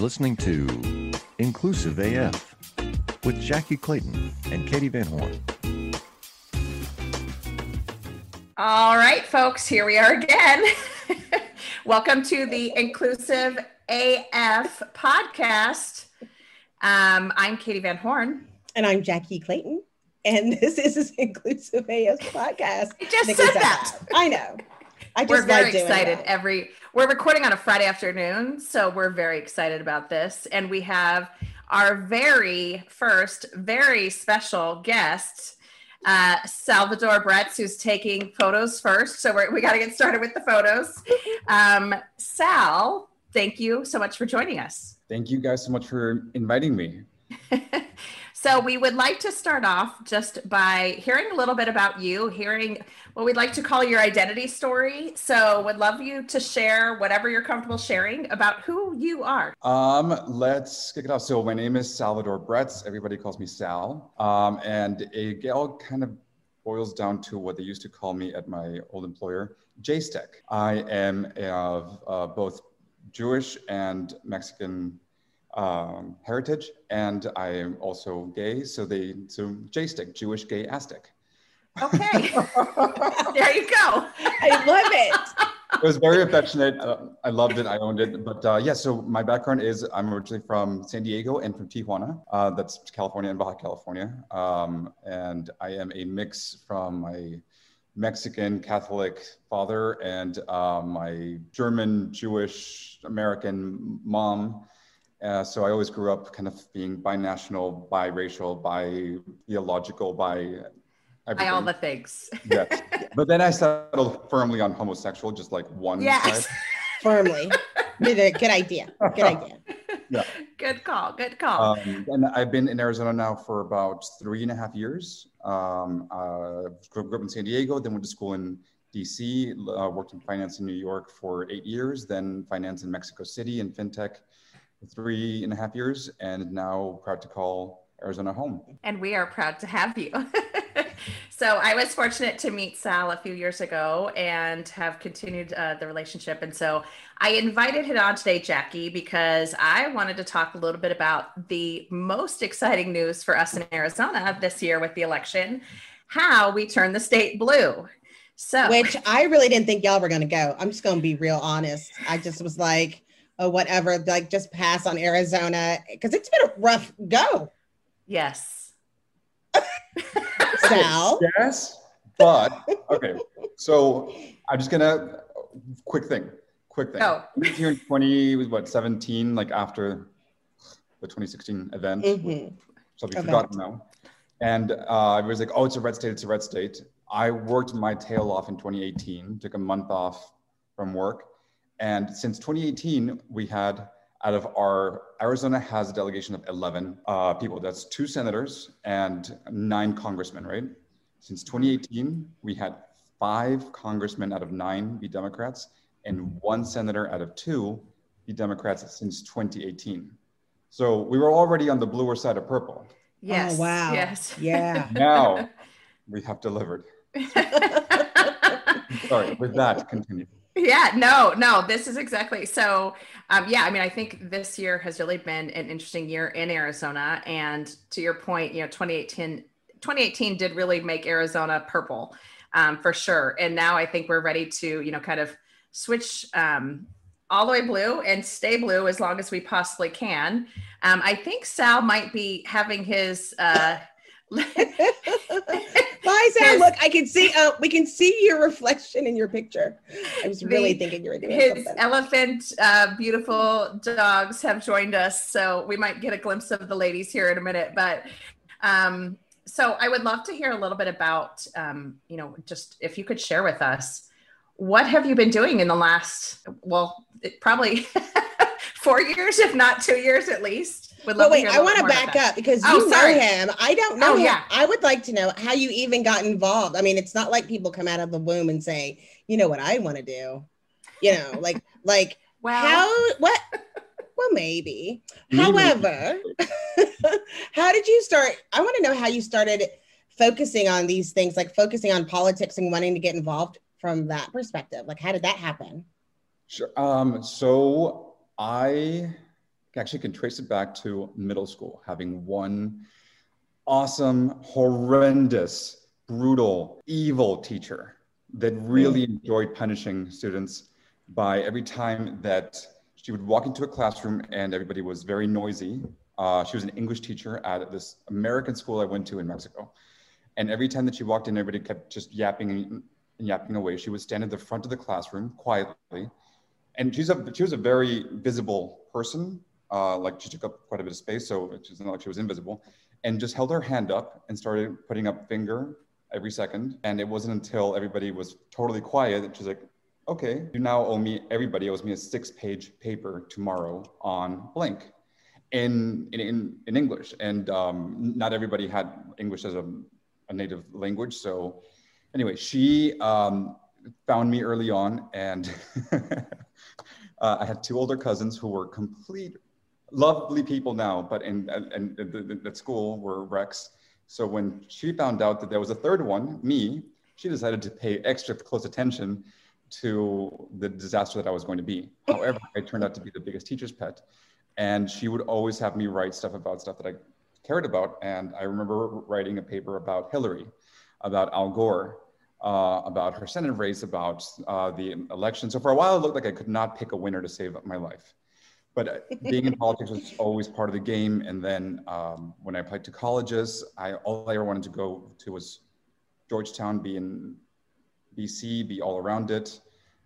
You're listening to Inclusive AF with Jackye Clayton and Katee Van Horn. All right, folks, here we are again. Welcome to the Inclusive AF podcast. Um, I'm Katee Van Horn. And I'm Jackye Clayton. And this is this Inclusive AF podcast. I just said that. I know. I just we're very like excited. That. Every we're recording on a Friday afternoon, so we're very excited about this. And we have our very first, very special guest, uh, Salvador Bretts, who's taking photos first. So we're, we got to get started with the photos. Um, Sal, thank you so much for joining us. Thank you guys so much for inviting me. So we would like to start off just by hearing a little bit about you, hearing what we'd like to call your identity story. So would love you to share whatever you're comfortable sharing about who you are. Um, let's kick it off. So my name is Salvador Bretts. Everybody calls me Sal. Um, and it all kind of boils down to what they used to call me at my old employer, J-Stick. I am of uh, both Jewish and Mexican um, heritage, and I am also gay. So they so J-stick, Jewish gay Aztec. Okay, there you go. I love it. It was very affectionate. Uh, I loved it. I owned it. But uh, yeah, so my background is I'm originally from San Diego and from Tijuana. Uh, that's California and Baja California. Um, and I am a mix from my Mexican Catholic father and uh, my German Jewish American mom. Uh, so I always grew up kind of being binational, biracial, bi theological, bi by all the things. yes. But then I settled firmly on homosexual, just like one yes. side. firmly. Good, good idea. Good idea. Yeah. Good call. Good call. Um, and I've been in Arizona now for about three and a half years. Um, uh, grew up in San Diego, then went to school in DC, uh, worked in finance in New York for eight years, then finance in Mexico City and fintech three and a half years, and now proud to call Arizona home. And we are proud to have you. so I was fortunate to meet Sal a few years ago and have continued uh, the relationship. And so I invited him on today, Jackye, because I wanted to talk a little bit about the most exciting news for us in Arizona this year with the election, how we turn the state blue. So, which I really didn't think y'all were going to go. I'm just going to be real honest. I just was like, or whatever, like just pass on Arizona because it's been a rough go. Yes. Sal. Yes, but okay. So I'm just gonna quick thing, quick thing. Oh. Here in 20 was what 17, like after the 2016 event. Mhm. So we Event. forgotten now. And uh, I was like, oh, it's a red state, it's a red state. I worked my tail off in 2018, took a month off from work. And since 2018, we had out of our Arizona has a delegation of 11 uh, people. That's two senators and nine congressmen, right? Since 2018, we had five congressmen out of nine be Democrats and one senator out of two be Democrats since 2018. So we were already on the bluer side of purple. Yes. Oh, wow. Yes. Yeah. Now we have delivered. Sorry, with that, continue. Yeah, no, no, this is exactly so. Um, yeah, I mean, I think this year has really been an interesting year in Arizona. And to your point, you know, 2018, 2018 did really make Arizona purple um, for sure. And now I think we're ready to, you know, kind of switch um, all the way blue and stay blue as long as we possibly can. Um, I think Sal might be having his. Uh, Bye, Sam. Look, I can see. Uh, we can see your reflection in your picture. I was really The- thinking you were doing his something. elephant uh, beautiful dogs have joined us so we might get a glimpse of the ladies here in a minute but um, so i would love to hear a little bit about um, you know just if you could share with us what have you been doing in the last well it, probably four years if not two years at least would love But wait, to hear a I little want to back up because Oh, you know sorry. him. I don't know Oh, him. yeah. I would like to know how you even got involved. I mean, it's not like people come out of the womb and say, you know what I want to do. You know, like like well how what well maybe. Maybe. However, how did you start? I want to know how you started focusing on these things, like focusing on politics and wanting to get involved from that perspective. Like how did that happen? Sure. Um, so I actually can trace it back to middle school, having one awesome, horrendous, brutal, evil teacher that really mm. enjoyed punishing students by every time that she would walk into a classroom and everybody was very noisy. Uh, she was an English teacher at this American school I went to in Mexico. And every time that she walked in, everybody kept just yapping and, and yapping away. She would stand at the front of the classroom quietly. And she's a, she was a very visible person. Uh, like she took up quite a bit of space, so it's not like she was invisible. And just held her hand up and started putting up finger every second. And it wasn't until everybody was totally quiet that she's like, okay, you now owe me, everybody owes me a six page paper tomorrow on blank in, in, in English. And um, not everybody had English as a, a native language. So anyway, she um, found me early on and uh, I had two older cousins who were complete, lovely people now, but in, in, at school were wrecks. So when she found out that there was a third one, me, she decided to pay extra close attention to the disaster that I was going to be. However, I turned out to be the biggest teacher's pet. And she would always have me write stuff about stuff that I cared about. And I remember writing a paper about Hillary, about Al Gore, uh, about her Senate race, about uh, the election. So for a while, it looked like I could not pick a winner to save my life. But uh, being in politics was always part of the game. And then um, when I applied to colleges, I all I ever wanted to go to was Georgetown, be in DC, be all around it.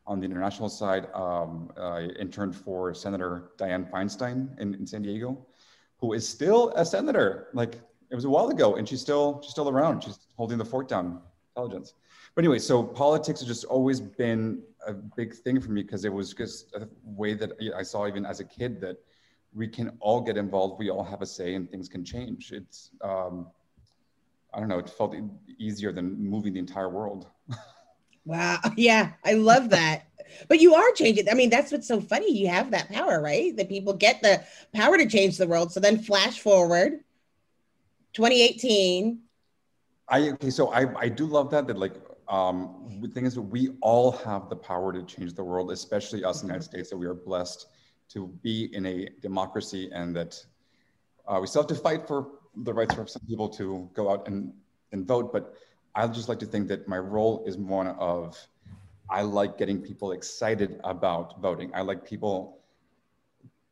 On the international side, um, I interned for Senator Dianne Feinstein in, in San Diego, who is still a senator. Like it was a while ago, and she's still she's still around. She's holding the fort down, intelligence. But anyway, so politics has just always been a big thing for me because it was just a way that I saw even as a kid that we can all get involved. We all have a say, and things can change. It's um, I don't know. It felt easier than moving the entire world. Wow. Yeah, I love that. But you are changing. I mean, that's what's so funny. You have that power, right? That people get the power to change the world. So then flash forward 2018. I okay, so I, I do love that that like um the thing is that we all have the power to change the world, especially us in the United States, that we are blessed to be in a democracy and that uh, we still have to fight for the rights for some people to go out and, and vote, but I just like to think that my role is one of I like getting people excited about voting. I like people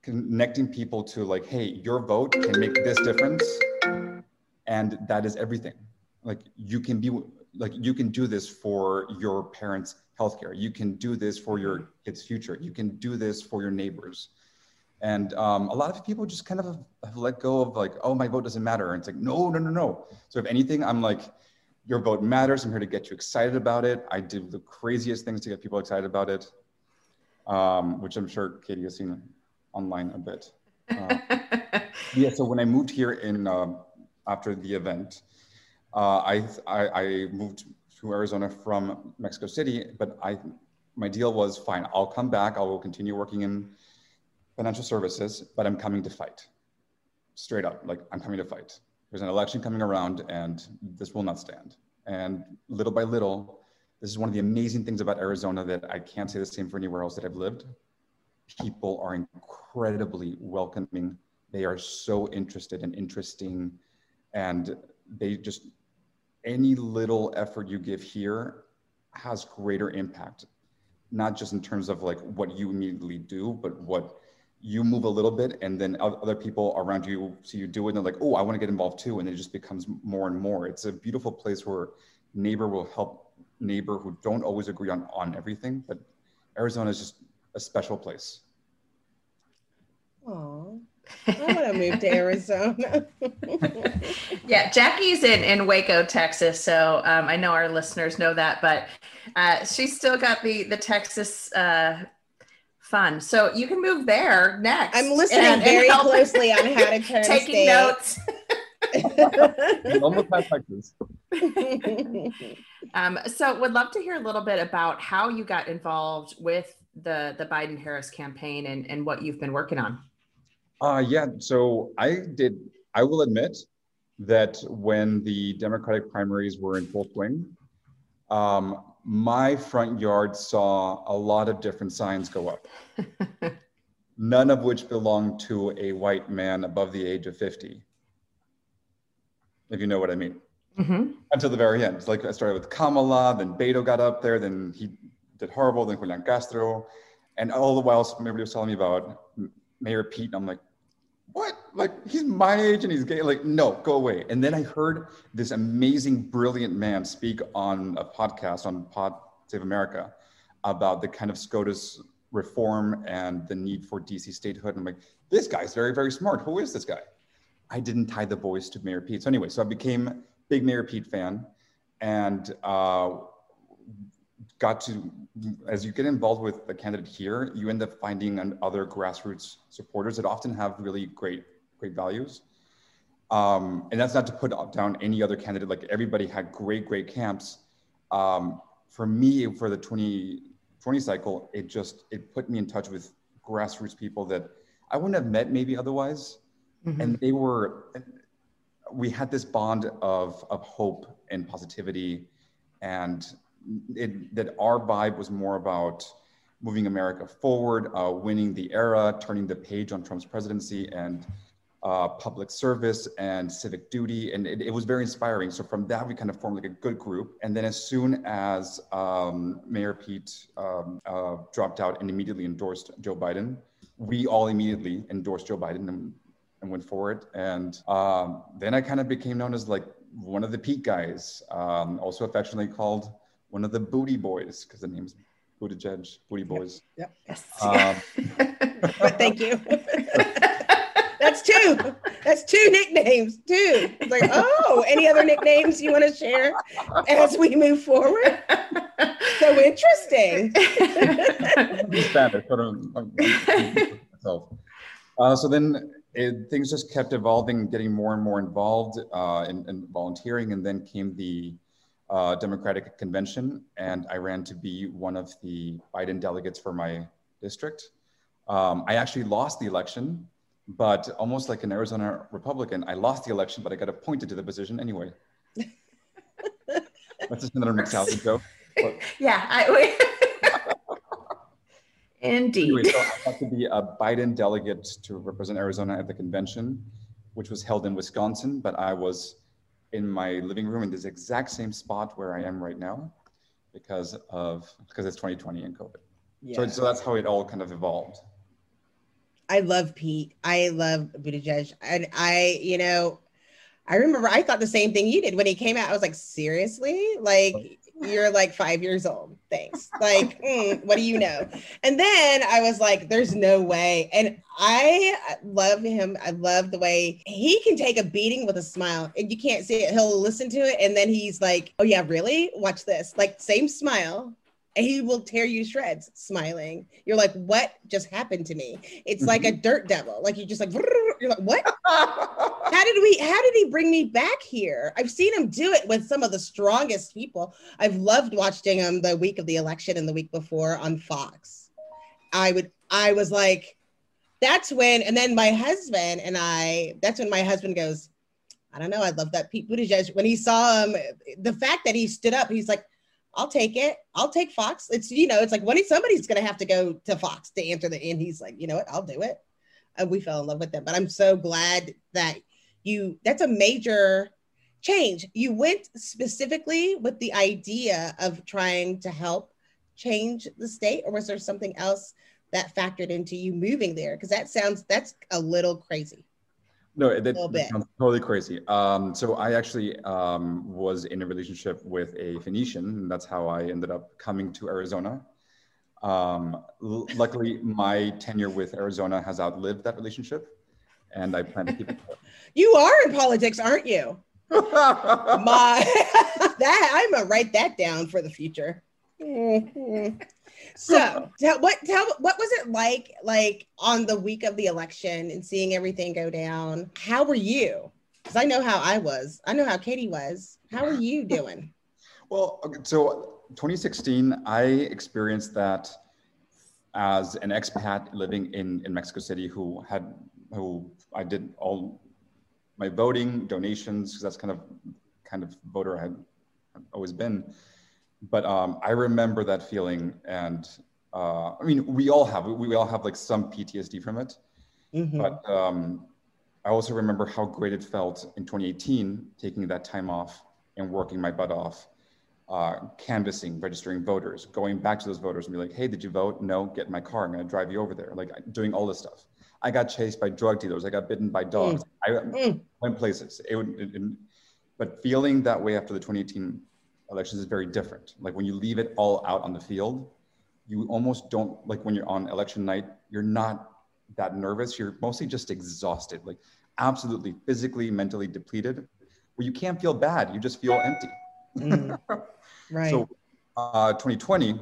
connecting people to like, hey, your vote can make this difference, and that is everything. Like you can be like you can do this for your parents' healthcare. You can do this for your kids' future. You can do this for your neighbors. And um, a lot of people just kind of have let go of like, oh, my vote doesn't matter. And it's like, no, no, no, no. So if anything, I'm like, your vote matters. I'm here to get you excited about it. I do the craziest things to get people excited about it, um, which I'm sure Katee has seen online a bit. Uh, yeah, so when I moved here in uh, after the event, Uh, I, I, I moved to Arizona from Mexico City, but I my deal was fine. I'll come back. I will continue working in financial services, but I'm coming to fight. Straight up, like I'm coming to fight there's an election coming around and this will not stand. And little by little, this is one of the amazing things about Arizona that I can't say the same for anywhere else that I've lived. People are incredibly welcoming. They are so interested and interesting. And they just, any little effort you give here has greater impact, not just in terms of like what you immediately do, but what you move a little bit and then other people around you see you do it and they're like oh i want to get involved too and it just becomes more and more. It's a beautiful place where neighbor will help neighbor who don't always agree on on everything but arizona is just a special place. Oh, I want to move to Arizona. yeah, Jackye's in, in Waco, Texas. So um, I know our listeners know that, but uh, she's still got the the Texas uh, fun. So you can move there next. I'm listening and, very and closely on how to turn taking notes. Almost um, so would love to hear a little bit about how you got involved with the the Biden Harris campaign and, and what you've been working on. Uh, yeah, so I did, I will admit that when the Democratic primaries were in full swing, um, my front yard saw a lot of different signs go up. none of which belonged to a white man above the age of 50. If you know what I mean. Mm-hmm. Until the very end. It's like I started with Kamala, then Beto got up there, then he did horrible, then Julian Castro. And all the while, everybody was telling me about Mayor Pete. And I'm like, what? Like, he's my age and he's gay. Like, no, go away. And then I heard this amazing, brilliant man speak on a podcast on Pod Save America about the kind of SCOTUS reform and the need for DC statehood. And I'm like, this guy's very, very smart. Who is this guy? I didn't tie the voice to Mayor Pete. So anyway, so I became big Mayor Pete fan and uh, got to, as you get involved with the candidate here, you end up finding other grassroots supporters that often have really great, great values. Um, and that's not to put down any other candidate, like everybody had great, great camps. Um, for me, for the 2020 cycle, it just, it put me in touch with grassroots people that I wouldn't have met maybe otherwise. Mm-hmm. And they were, we had this bond of, of hope and positivity and it, that our vibe was more about moving America forward, uh, winning the era, turning the page on Trump's presidency and uh, public service and civic duty. And it, it, was very inspiring. So from that, we kind of formed like a good group. And then as soon as um, Mayor Pete um, uh, dropped out and immediately endorsed Joe Biden, we all immediately endorsed Joe Biden and, and went for it. And um, then I kind of became known as like one of the Pete guys, um, also affectionately called one of the Booty Boys because the name's Buttigieg, Booty Boys. Yep. Yes. Um, but thank you. That's two. That's two nicknames. Two. It's like, oh, any other nicknames you want to share as we move forward? So interesting. Spanish, uh, so then it, things just kept evolving, getting more and more involved uh, in, in volunteering, and then came the uh, Democratic convention, and I ran to be one of the Biden delegates for my district. Um, I actually lost the election, but almost like an Arizona Republican, I lost the election, but I got appointed to the position anyway. That's just another McSally joke. But... Yeah, I. Indeed. Anyway, so I got to be a Biden delegate to represent Arizona at the convention, which was held in Wisconsin, but I was in my living room in this exact same spot where I am right now because of because it's 2020 and COVID. Yeah. So, so that's how it all kind of evolved. I love Pete. I love Buttigieg. And I, you know, I remember I thought the same thing you did when he came out. I was like, seriously? Like you're like five years old. Thanks. Like, mm, what do you know? And then I was like, there's no way. And I love him. I love the way he can take a beating with a smile. And you can't see it. He'll listen to it. And then he's like, oh, yeah, really? Watch this. Like, same smile and he will tear you shreds smiling. You're like, what just happened to me? It's mm-hmm. like a dirt devil. Like you're just like, you're like, what? how did we, how did he bring me back here? I've seen him do it with some of the strongest people. I've loved watching him the week of the election and the week before on Fox. I would, I was like, that's when, and then my husband and I, that's when my husband goes, I don't know. I love that Pete Buttigieg. When he saw him, the fact that he stood up, he's like, I'll take it. I'll take Fox. It's you know, it's like when somebody's gonna have to go to Fox to answer the and he's like, you know what, I'll do it. And we fell in love with them. But I'm so glad that you that's a major change. You went specifically with the idea of trying to help change the state, or was there something else that factored into you moving there? Because that sounds that's a little crazy. No, that, that sounds totally crazy. Um, so I actually um, was in a relationship with a Phoenician, and that's how I ended up coming to Arizona. Um, luckily, my tenure with Arizona has outlived that relationship, and I plan to keep it. you are in politics, aren't you? my that I'm gonna write that down for the future. So tell what tell what was it like like on the week of the election and seeing everything go down? How were you? Because I know how I was. I know how Katee was. How are you doing? well, so 2016, I experienced that as an expat living in, in Mexico City who had who I did all my voting donations because that's kind of kind of voter I had always been but um, I remember that feeling, and uh, I mean, we all have, we, we all have like some PTSD from it. Mhm. But um, I also remember how great it felt in 2018, taking that time off and working my butt off, uh, canvassing, registering voters, going back to those voters and be like, hey, did you vote? No, get in my car. I'm going to drive you over there. Like doing all this stuff. I got chased by drug dealers. I got bitten by dogs. I Mm. went places. It would, it, it- but feeling that way after the 2018 elections is very different. Like when you leave it all out on the field, you almost don't like when you're on election night, you're not that nervous. You're mostly just exhausted, like absolutely physically, mentally depleted, where you can't feel bad. You just feel empty. Mm. Right. So, uh, 2020,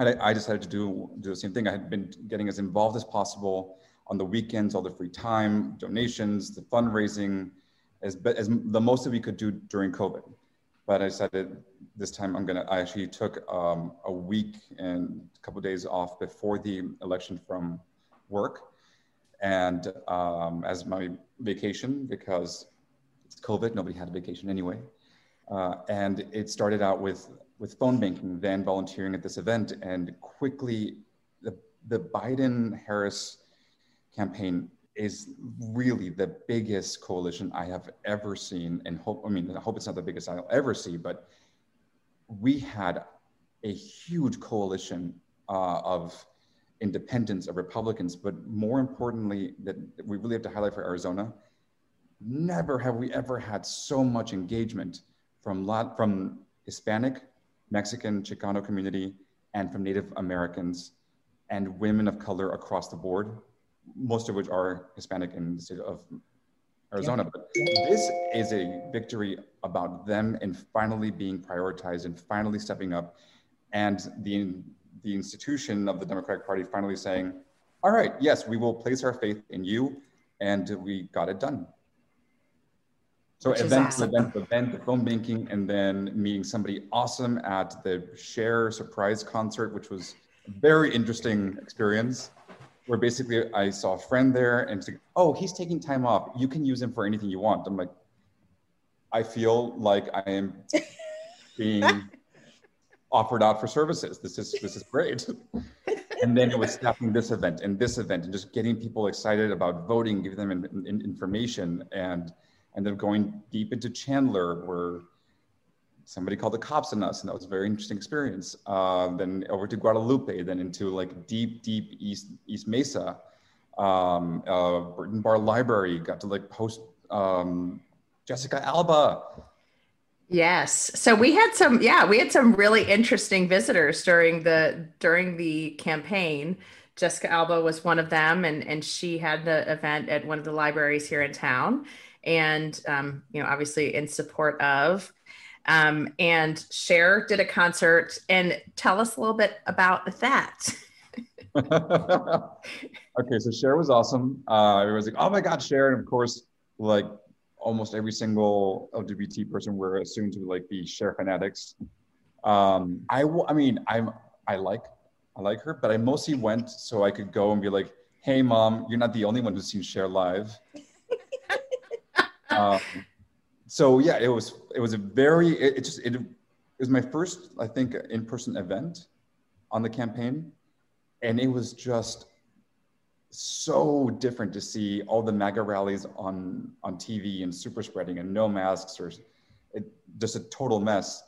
and I, I decided to do do the same thing. I had been getting as involved as possible on the weekends, all the free time, donations, the fundraising, as as the most that we could do during COVID. But I decided this time I'm gonna. I actually took um, a week and a couple days off before the election from work, and um, as my vacation because it's COVID. Nobody had a vacation anyway. Uh, and it started out with with phone banking, then volunteering at this event, and quickly the the Biden Harris campaign is really the biggest coalition I have ever seen, and hope I mean I hope it's not the biggest I'll ever see, but we had a huge coalition uh, of independents, of Republicans, but more importantly, that we really have to highlight for Arizona. Never have we ever had so much engagement from Lat- from Hispanic, Mexican, Chicano community, and from Native Americans and women of color across the board, most of which are Hispanic in the state of Arizona. But this is a victory about them and finally being prioritized and finally stepping up, and the the institution of the Democratic Party finally saying, "All right, yes, we will place our faith in you," and we got it done. So Which event, awesome. event, event, the phone banking, and then meeting somebody awesome at the Cher surprise concert, which was a very interesting experience. Where basically I saw a friend there, and it's like, oh, he's taking time off. You can use him for anything you want. I'm like, I feel like I am being offered out for services. This is this is great. and then it was staffing this event and this event and just getting people excited about voting, giving them in, in- information, and and then going deep into Chandler, where somebody called the cops on us, and that was a very interesting experience. Uh, then over to Guadalupe, then into like deep, deep East East Mesa, um, uh, Burton Barr Library. Got to like post um, Jessica Alba. Yes. So we had some, yeah, we had some really interesting visitors during the during the campaign. Jessica Alba was one of them, and and she had the event at one of the libraries here in town, and um, you know, obviously in support of. Um, and Cher did a concert, and tell us a little bit about that. okay, so Cher was awesome. Uh, everyone's like, "Oh my God, Cher!" And of course, like almost every single LGBT person, we're assumed to like be Cher fanatics. Um, I, w- I mean, I'm, I like, I like her, but I mostly went so I could go and be like, "Hey, mom, you're not the only one who's seen Cher live." um, so yeah, it was, it was a very, it, it just, it, it was my first, I think, in-person event on the campaign and it was just so different to see all the MAGA rallies on on TV and super spreading and no masks or it, just a total mess.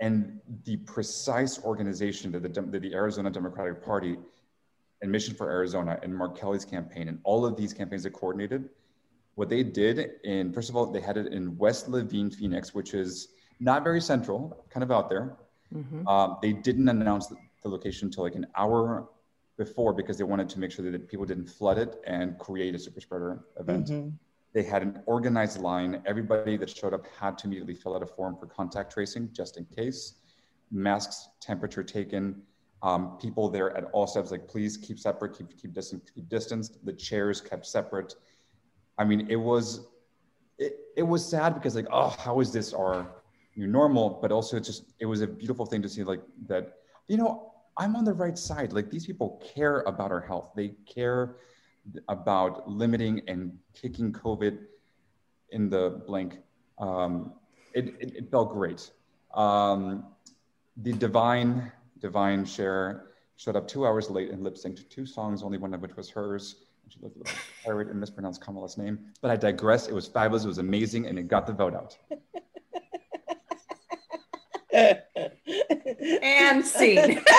And the precise organization that the, that the Arizona Democratic Party and Mission for Arizona and Mark Kelly's campaign and all of these campaigns that coordinated, what they did in first of all they had it in West Laveen, Phoenix, which is not very central, kind of out there. Mhm. Um, they didn't announce the, location until like an hour before because they wanted to make sure that people didn't flood it and create a super spreader event. Mhm. They had an organized line. Everybody that showed up had to immediately fill out a form for contact tracing just in case. Masks, temperature taken. Um, people there at all steps like please keep separate, keep keep distance, keep distanced. The chairs kept separate. I mean, it was it, it was sad because like oh how is this our new normal? But also just it was a beautiful thing to see like that you know I'm on the right side. Like these people care about our health. They care about limiting and kicking COVID in the blank. Um, it, it, it felt great. Um, the divine, divine Cher, showed up two hours late and lip synced two songs, only one of which was hers. And she looked a little tired and mispronounced Kamala's name. But I digress. It was fabulous. It was amazing, and it got the vote out. and scene.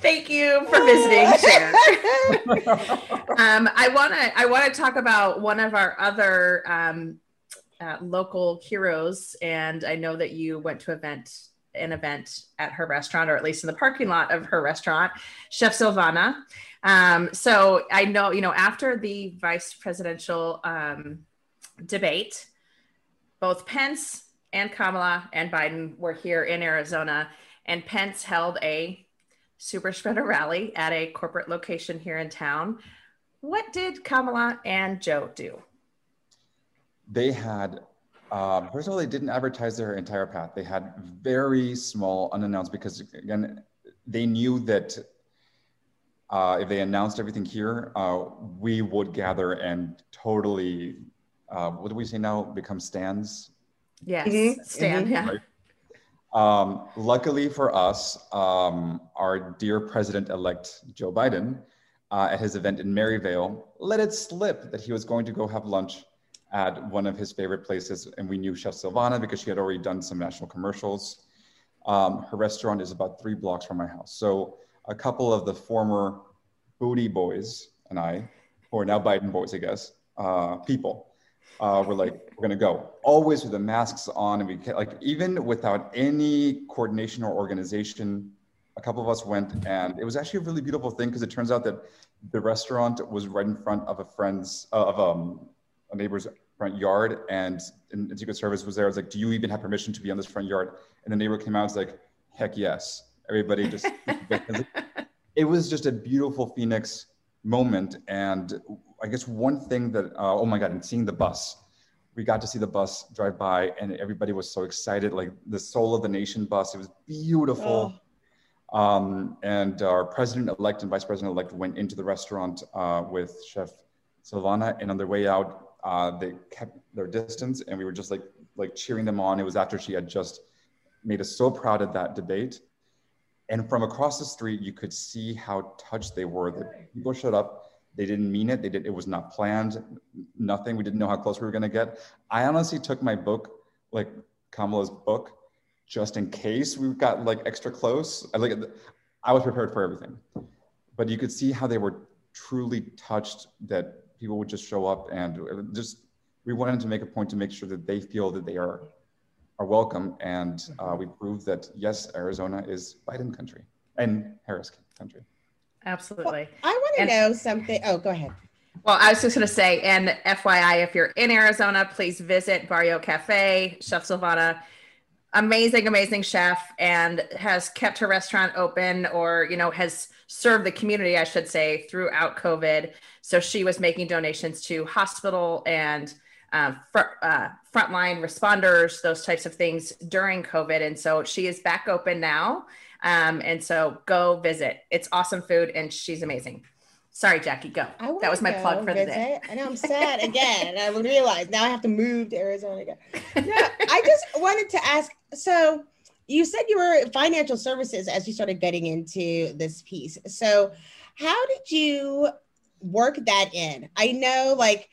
Thank you for visiting, Sharon. um, I want to I want to talk about one of our other um, uh, local heroes, and I know that you went to event an event at her restaurant, or at least in the parking lot of her restaurant, Chef Silvana. Um, so I know you know after the vice presidential um, debate, both Pence and Kamala and Biden were here in Arizona, and Pence held a super spreader rally at a corporate location here in town. What did Kamala and Joe do? They had, um, first of all, they didn't advertise their entire path. They had very small, unannounced, because again, they knew that uh, if they announced everything here, uh, we would gather and totally, uh, what do we say now, become stands Yes, mm-hmm. Stan. Mm-hmm. Yeah. Right. Um, luckily for us, um, our dear President-elect Joe Biden, uh, at his event in Maryvale, let it slip that he was going to go have lunch at one of his favorite places, and we knew Chef Silvana because she had already done some national commercials. Um, her restaurant is about three blocks from my house, so a couple of the former booty boys and I, who are now Biden boys, I guess, uh, people uh, we're like, we're gonna go. Always with the masks on, and we like even without any coordination or organization. A couple of us went, and it was actually a really beautiful thing because it turns out that the restaurant was right in front of a friend's uh, of um, a neighbor's front yard, and, and Secret Service was there. I was like, "Do you even have permission to be on this front yard?" And the neighbor came out, and was like, "Heck yes!" Everybody just. it was just a beautiful Phoenix moment, and I guess one thing that, uh, oh my God, and seeing the bus, we got to see the bus drive by and everybody was so excited, like the soul of the nation bus. It was beautiful. Oh. Um, and our president-elect and vice president-elect went into the restaurant uh, with Chef Silvana, and on their way out, uh, they kept their distance, and we were just like like cheering them on. It was after she had just made us so proud of that debate, and from across the street, you could see how touched they were. That people showed up they didn't mean it. They did. It was not planned. Nothing. We didn't know how close we were going to get. I honestly took my book, like Kamala's book, just in case we got like extra close. I like. I was prepared for everything, but you could see how they were truly touched that people would just show up and just. We wanted to make a point to make sure that they feel that they are are welcome, and uh, we proved that yes, Arizona is Biden country and Harris country. Absolutely. Well, I want to know something. Oh, go ahead. Well, I was just going to say, and FYI, if you're in Arizona, please visit Barrio Cafe, Chef Silvana. Amazing, amazing chef, and has kept her restaurant open or, you know, has served the community, I should say, throughout COVID. So she was making donations to hospital and um, fr- uh, frontline responders, those types of things during COVID. And so she is back open now um, and so go visit. It's awesome food and she's amazing. Sorry, Jackye, go. That was my plug for visit. the day. And I'm sad again. and I realize now I have to move to Arizona again. No, I just wanted to ask. So you said you were financial services as you started getting into this piece. So how did you work that in? I know like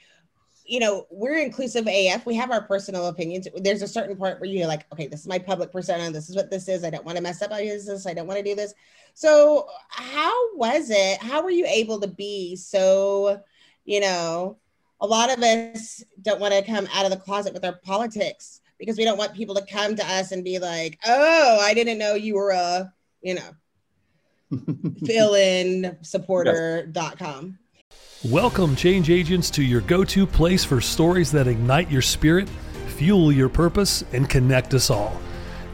you know, we're inclusive AF. We have our personal opinions. There's a certain part where you're like, okay, this is my public persona. This is what this is. I don't want to mess up my business. I don't want to do this. So, how was it? How were you able to be so, you know, a lot of us don't want to come out of the closet with our politics because we don't want people to come to us and be like, oh, I didn't know you were a, you know, fill in supporter.com. Welcome, change agents, to your go to place for stories that ignite your spirit, fuel your purpose, and connect us all.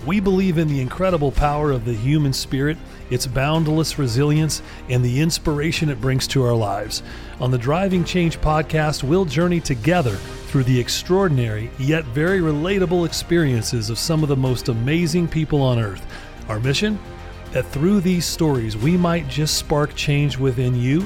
We believe in the incredible power of the human spirit, its boundless resilience, and the inspiration it brings to our lives. On the Driving Change podcast, we'll journey together through the extraordinary yet very relatable experiences of some of the most amazing people on earth. Our mission? That through these stories, we might just spark change within you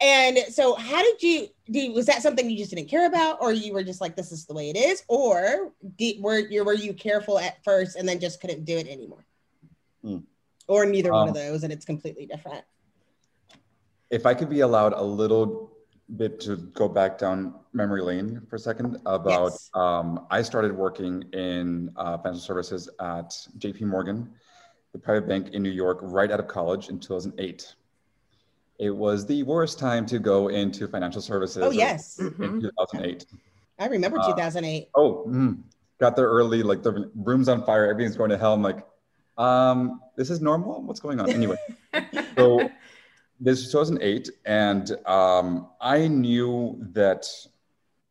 And so, how did you? Did, was that something you just didn't care about, or you were just like, "This is the way it is," or did, were you were you careful at first and then just couldn't do it anymore, Hmm. or neither one of Um, those, and it's completely different? If I could be allowed a little bit to go back down memory lane for a second about, Yes. um, I started working in uh, financial services at JP Morgan, the private bank in New York, right out of college in 2008. It was the worst time to go into financial services. Oh yes, In Mhm. 2008. I remember Uh, 2008. Oh, mm, got there early. Like the room's on fire. Everything's going to hell. I'm like, um, this is normal. What's going on? Anyway, so this is 2008, and um, I knew that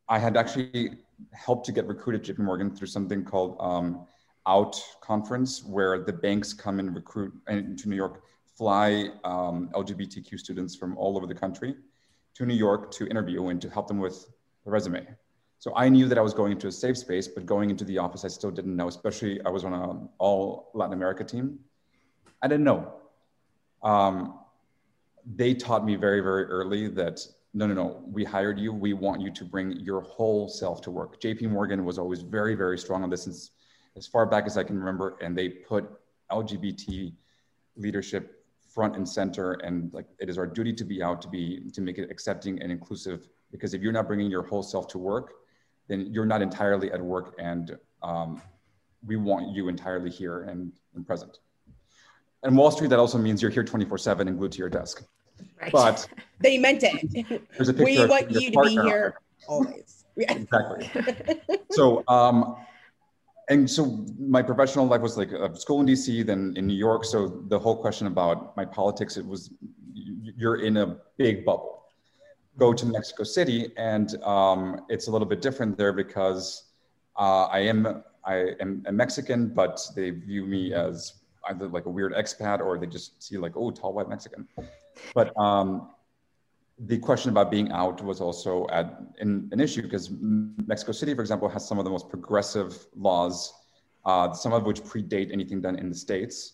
I had actually helped to get recruited at JP Morgan through something called um, Out Conference, where the banks come and recruit into New York, fly um, LGBTQ students from all over the country to New York to interview and to help them with the resume. So I knew that I was going into a safe space, but going into the office, I still didn't know. Especially, I was on an all Latin America team. I didn't know. Um, they taught me very, very early that no, no, no, we hired you. We want you to bring your whole self to work. JP Morgan was always very, very strong on this since as far back as I can remember. And they put LGBT leadership front and center. And like it is our duty to be out to be to make it accepting and inclusive. Because if you're not bringing your whole self to work, then you're not entirely at work. And um, we want you entirely here and, and present. And Wall Street, that also means you're here 24 7 and glued to your desk. Right. But They meant it. there's a picture we want you to be here always. Exactly. so, um, and so my professional life was like a school in DC, then in New York. So the whole question about my politics, it was you're in a big bubble. Go to Mexico City, and um, it's a little bit different there because uh, I am I am a Mexican, but they view me as either like a weird expat or they just see like oh tall white Mexican. But um, the question about being out was also at, in, an issue because Mexico City, for example, has some of the most progressive laws, uh, some of which predate anything done in the states,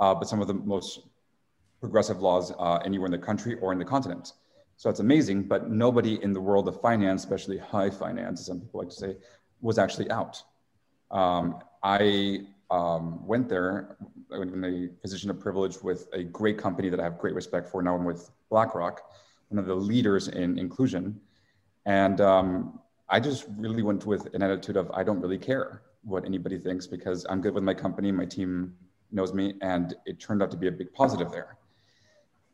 uh, but some of the most progressive laws uh, anywhere in the country or in the continent. So it's amazing, but nobody in the world of finance, especially high finance, as some people like to say, was actually out. Um, I um, went there in a position of privilege with a great company that I have great respect for. Now I'm with BlackRock, one of the leaders in inclusion. And um, I just really went with an attitude of I don't really care what anybody thinks because I'm good with my company, my team knows me, and it turned out to be a big positive there.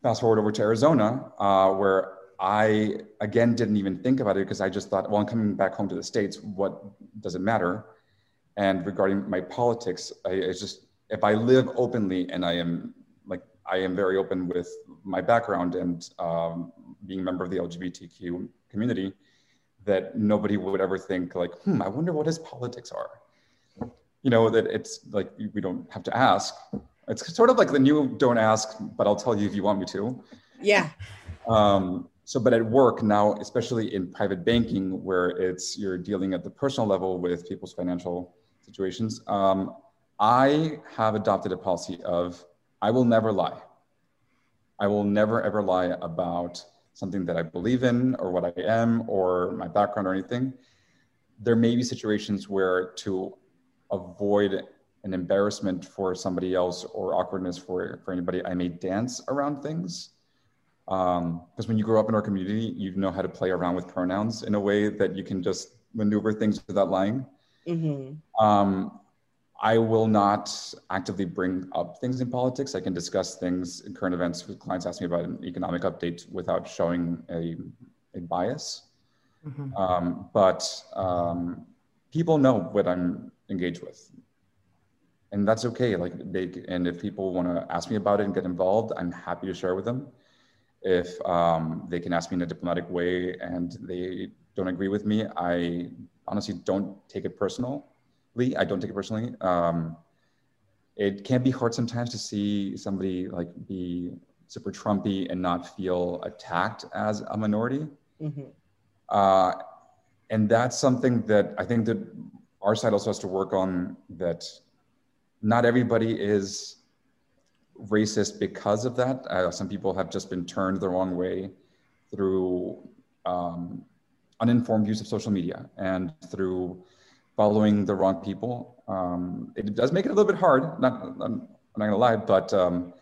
Fast forward over to Arizona, uh, where I again didn't even think about it because I just thought, well, I'm coming back home to the States. What does it matter? And regarding my politics, I, it's just if I live openly and I am like I am very open with my background and um, being a member of the LGBTQ community, that nobody would ever think like, hmm, I wonder what his politics are. You know that it's like we don't have to ask. It's sort of like the new don't ask, but I'll tell you if you want me to. Yeah. Um, so, but at work now, especially in private banking, where it's you're dealing at the personal level with people's financial situations, um, I have adopted a policy of I will never lie. I will never ever lie about something that I believe in or what I am or my background or anything. There may be situations where to avoid an embarrassment for somebody else or awkwardness for, for anybody, I may dance around things because um, when you grow up in our community, you know how to play around with pronouns in a way that you can just maneuver things without lying. hmm Um, I will not actively bring up things in politics. I can discuss things in current events clients ask me about an economic update without showing a, a bias. Mhm. Um, but um, people know what I'm engaged with. And that's okay. Like they, and if people want to ask me about it and get involved, I'm happy to share with them if um, they can ask me in a diplomatic way and they don't agree with me, I honestly don't take it personally. I don't take it personally. Um, it can be hard sometimes to see somebody like be super Trumpy and not feel attacked as a minority. hmm Uh, and that's something that I think that our side also has to work on. That not everybody is racist because of that. Uh, some people have just been turned the wrong way through um, uninformed use of social media and through following the wrong people. Um, it does make it a little bit hard. Not, I'm, I'm not gonna lie, but um,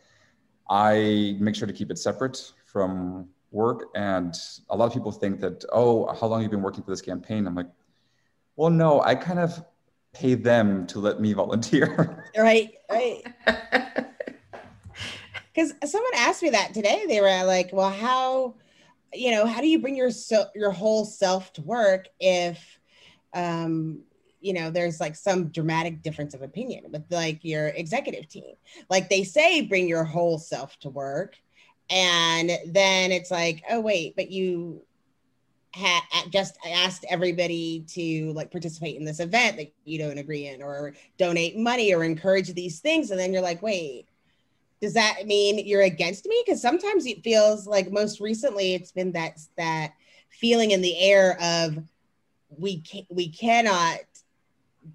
I make sure to keep it separate from work. And a lot of people think that, oh, how long have you been working for this campaign? I'm like, well, no, I kind of pay them to let me volunteer. right, right. Because someone asked me that today. They were like, well, how, you know, how do you bring your so, your whole self to work if, um, you know, there's like some dramatic difference of opinion with like your executive team. Like they say, bring your whole self to work, and then it's like, oh wait, but you had just asked everybody to like participate in this event that you don't agree in, or donate money, or encourage these things, and then you're like, wait, does that mean you're against me? Because sometimes it feels like most recently it's been that that feeling in the air of we can we cannot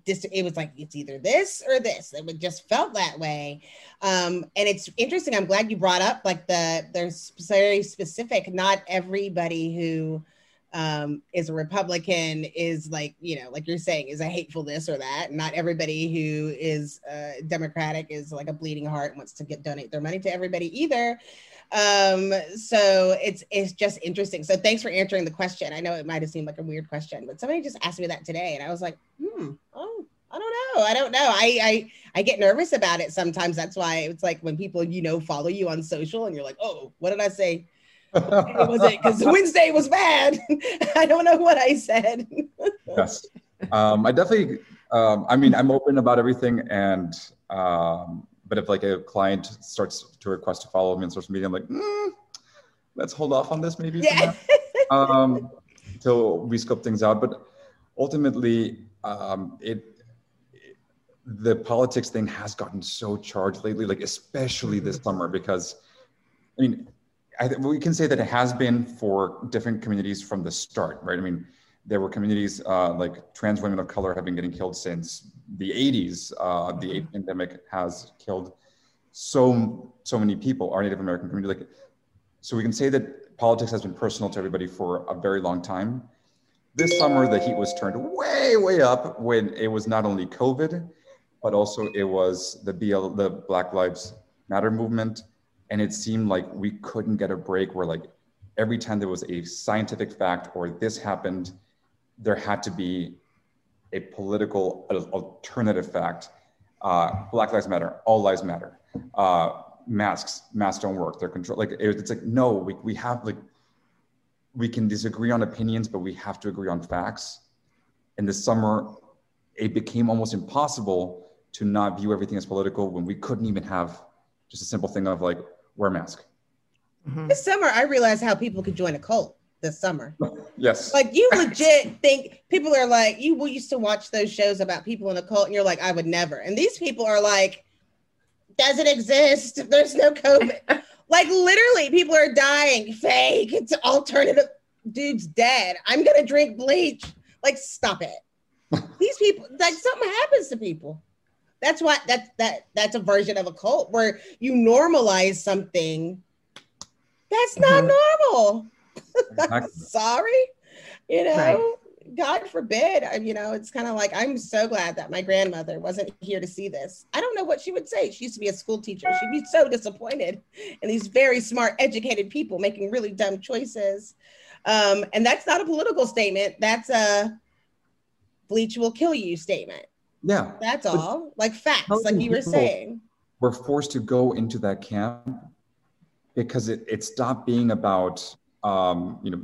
this it was like it's either this or this. It just felt that way. Um and it's interesting i'm glad you brought up like the there's very specific not everybody who um is a republican is like you know like you're saying is a hateful this or that. Not everybody who is uh democratic is like a bleeding heart wants to get donate their money to everybody either um so it's it's just interesting. So thanks for answering the question. I know it might have seemed like a weird question but somebody just asked me that today and i was like hmm oh i don't know. I don't know. I i i get nervous about it sometimes. That's why it's like when people you know follow you on social and you're like oh what did i say? Was it because wednesday was bad. I don't know what i said. Yes. Um i definitely um i mean i'm open about everything and um but if like a client starts to request to follow me on social media, I'm like, mm, let's hold off on this maybe yeah. um, until we scope things out. But ultimately, um, it, it, the politics thing has gotten so charged lately, like especially this summer, because I mean, I, we can say that it has been for different communities from the start, right? I mean, there were communities uh, like trans women of color have been getting killed since the 80s. Uh, the AIDS pandemic has killed so so many people. Our Native American community, like, so we can say that politics has been personal to everybody for a very long time. This summer, the heat was turned way way up when it was not only COVID, but also it was the BL the Black Lives Matter movement, and it seemed like we couldn't get a break. Where like every time there was a scientific fact or this happened there had to be a political alternative fact. Uh, Black Lives Matter, all lives matter. Uh, masks, masks don't work. They're control. Like it's like no, we we have like we can disagree on opinions, but we have to agree on facts. In the summer, it became almost impossible to not view everything as political when we couldn't even have just a simple thing of like wear a mask. Mm-hmm. This summer, I realized how people could join a cult this summer. Yes. Like you legit think people are like, you used to watch those shows about people in a cult and you're like, I would never. And these people are like, doesn't exist. There's no COVID. like literally, people are dying. Fake. It's alternative. Dude's dead. I'm gonna drink bleach. Like, stop it. These people, like something happens to people. That's why that that that's a version of a cult where you normalize something that's not mm-hmm. normal. Exactly. Sorry, you know. Right. God forbid. You know, it's kind of like I'm so glad that my grandmother wasn't here to see this. I don't know what she would say. She used to be a school teacher. She'd be so disappointed in these very smart, educated people making really dumb choices. Um, and that's not a political statement. That's a bleach will kill you statement. Yeah. That's all. Like facts, like you were saying. We're forced to go into that camp because it, it stopped being about um, you know,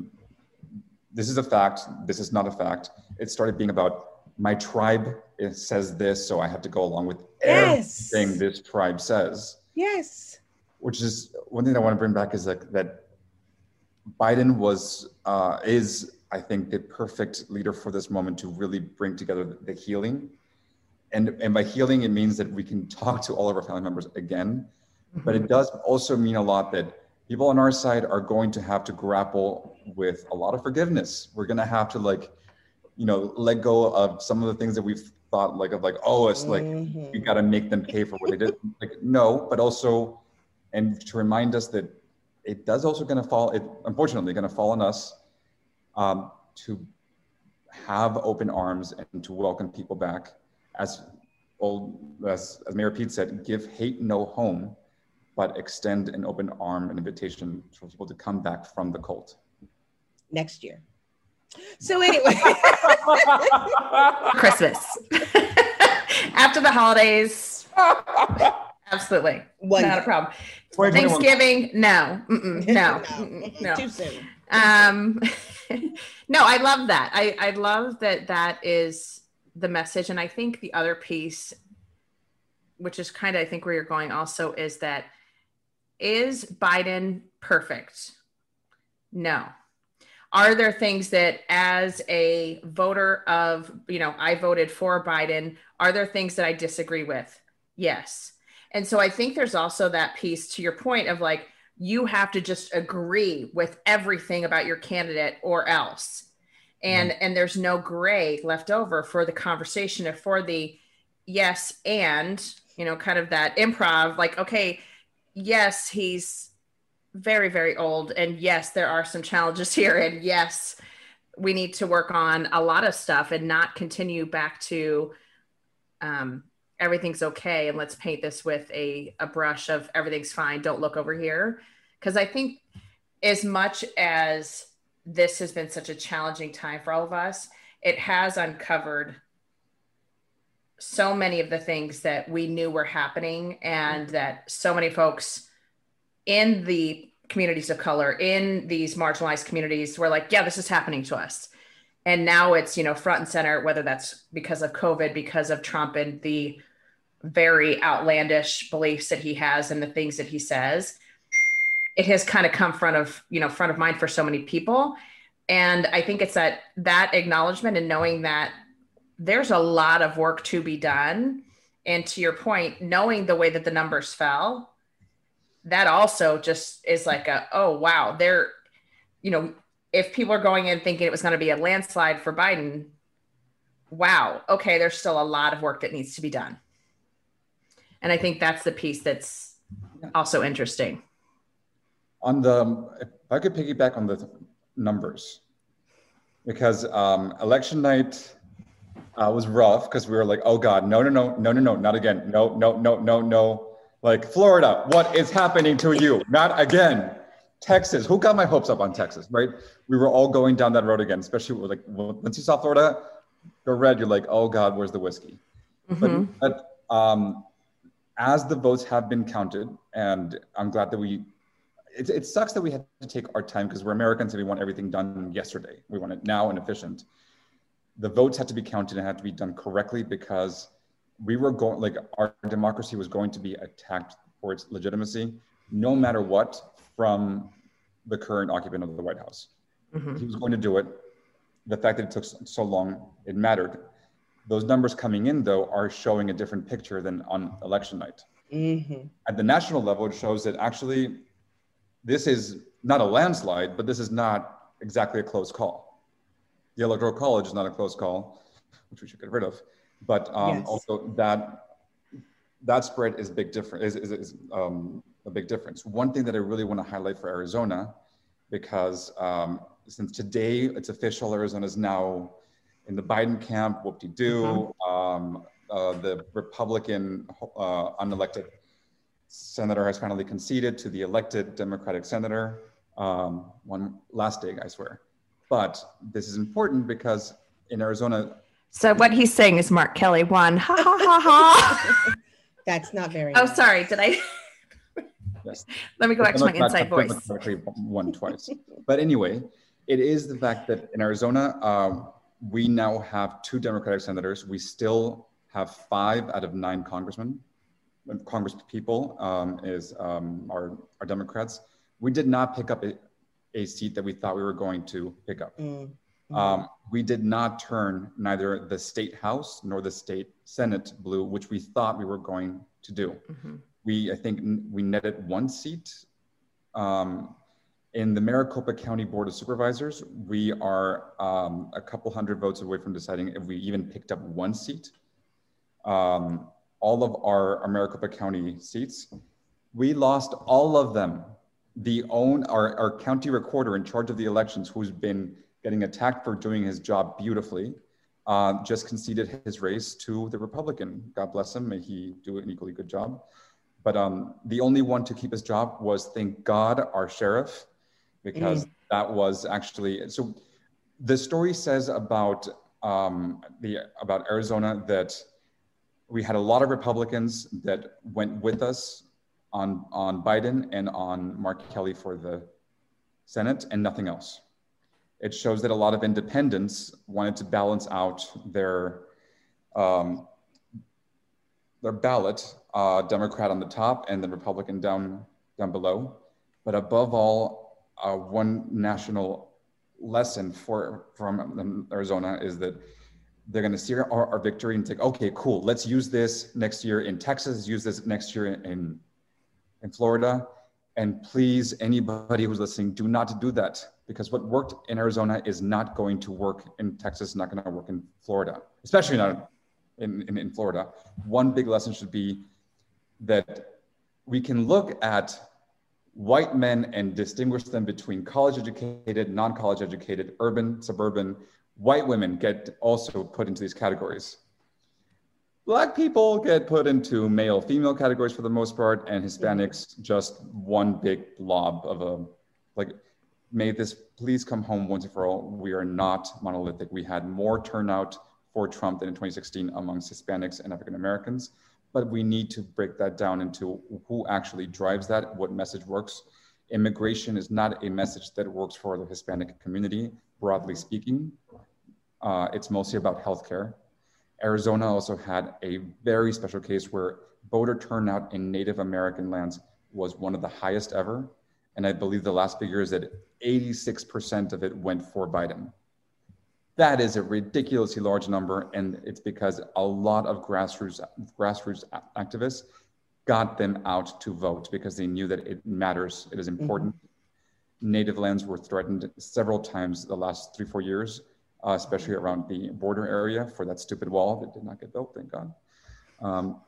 this is a fact, this is not a fact. It started being about my tribe it says this, so I have to go along with yes. everything this tribe says. Yes. Which is one thing I want to bring back is like that Biden was uh, is I think the perfect leader for this moment to really bring together the healing. And, and by healing, it means that we can talk to all of our family members again. But it does also mean a lot that people on our side are going to have to grapple with a lot of forgiveness. We're going to have to like you know, let go of some of the things that we've thought like of like, oh, it's like Mhm. we got to make them pay for what they did. Like, no, but also, and to remind us that it does also going to fall. It unfortunately going to fall on us um, to have open arms and to welcome people back. As old as, as Mayor Pete said, give hate no home, but extend an open arm and invitation for people to come back from the cult. next year. So anyway, Christmas. After the holidays. Absolutely. one Not a problem. 2021. Thanksgiving, no. Mm-mm, no. Mm-mm, no. too soon. um no i love that i i love that that is the message and i think the other piece which is kind of i think where you're going also is that is biden perfect? No. Are there things that as a voter of you know i voted for biden are there things that i disagree with? Yes. And so i think there's also that piece to your point of like you have to just agree with everything about your candidate or else. And mm-hmm. and there's no gray left over for the conversation or for the yes and you know kind of that improv like okay yes he's very very old and yes there are some challenges here and yes we need to work on a lot of stuff and not continue back to um, everything's okay and let's paint this with a, a brush of everything's fine don't look over here. Because i think as much as this has been such a challenging time for all of us it has uncovered so many of the things that we knew were happening and mm-hmm. that so many folks in the communities of color in these marginalized communities were like yeah this is happening to us. And now it's you know front and center whether that's because of covid because of trump and the very outlandish beliefs that he has and the things that he says. It has kind of come front of you know front of mind for so many people. And i think it's that that acknowledgement and knowing that there's a lot of work to be done. And to your point knowing the way that the numbers fell that also just is like a oh wow there you know if people are going in thinking it was going to be a landslide for biden wow okay there's still a lot of work that needs to be done. And i think that's the piece that's also interesting. On the, if I could piggyback on the numbers, because um, election night uh, was rough because we were like, oh God, no, no, no, no, no, no, not again. No, no, no, no, no. Like Florida, what is happening to you? Not again. Texas, who got my hopes up on Texas, right? We were all going down that road again, especially with like once you saw Florida go red, you're like, oh God, where's the whiskey? Mhm. But, but um, as the votes have been counted, and I'm glad that we, it, it sucks that we had to take our time because we're Americans and we want everything done yesterday. We want it now and efficient. The votes had to be counted and had to be done correctly because we were going, like, our democracy was going to be attacked for its legitimacy, no matter what, from the current occupant of the White House. Mhm. He was going to do it. The fact that it took so long, it mattered. Those numbers coming in, though, are showing a different picture than on election night. Mhm. At the national level, it shows that actually this is not a landslide, but this is not exactly a close call. The Electoral College is not a close call, which we should get rid of. But um, Yes. also that that spread is big different is, is, is um, a big difference. One thing that I really want to highlight for Arizona, because um, since today it's official, Arizona is now in the Biden camp. Whoop-de-doo. Um, uh, the Republican uh, unelected senator has finally conceded to the elected Democratic senator. Um, one last day, I swear. But this is important because in Arizona, so what he's saying is mark kelly won ha ha ha ha That's not very. oh nice. sorry did i yes, let me go back to my inside have voice democratically won twice. but anyway, it is the fact that in Arizona, um, we now have two Democratic senators. We still have five out of nine congressmen, Congress people um, is um, are, are Democrats. We did not pick up a, seat that we thought we were going to pick up. Mm. Um, we did not turn neither the state house nor the state senate blue, which we thought we were going to do. Mhm. We, I think, we netted one seat, um, In the Maricopa County Board of Supervisors, we are um, a couple hundred votes away from deciding if we even picked up one seat. Um, all of our, our Maricopa County seats, we lost all of them. The own our, our county recorder in charge of the elections, who's been getting attacked for doing his job beautifully, uh, just conceded his race to the Republican. God bless him. May he do an equally good job. But um, the only one to keep his job was, thank God, our sheriff, because mm. that was actually so. The story says about um, the about Arizona that we had a lot of Republicans that went with us on on Biden and on Mark Kelly for the Senate, and nothing else it shows that a lot of independents wanted to balance out their um, their ballot, uh, Democrat on the top and the Republican down down below. But above all, uh, one national lesson for from Arizona is that they're going to see our, our, victory and think, okay, cool, let's use this next year in Texas, use this next year in in Florida, and please, anybody who's listening, do not do that because what worked in Arizona is not going to work in Texas, not going to work in Florida, especially not in, in, in, Florida. One big lesson should be that we can look at white men and distinguish them between college educated, non college educated, urban, suburban. White women get also put into these categories. Black people get put into male female categories for the most part, and Hispanics just one big blob of a like may this please come home once and for all. We are not monolithic. We had more turnout for Trump than in 2016 amongst Hispanics and African Americans, but we need to break that down into who actually drives that, what message works. Immigration is not a message that works for the Hispanic community, broadly speaking. Uh, it's mostly about healthcare. Arizona also had a very special case where voter turnout in Native American lands was one of the highest ever. And I believe the last figure is that 86% of it went for Biden. That is a ridiculously large number, and it's because a lot of grassroots grassroots activists got them out to vote because they knew that it matters, it is important. Mm-hmm. Native lands were threatened several times the last three, four years, uh, especially around the border area for that stupid wall that did not get built, thank God. Um,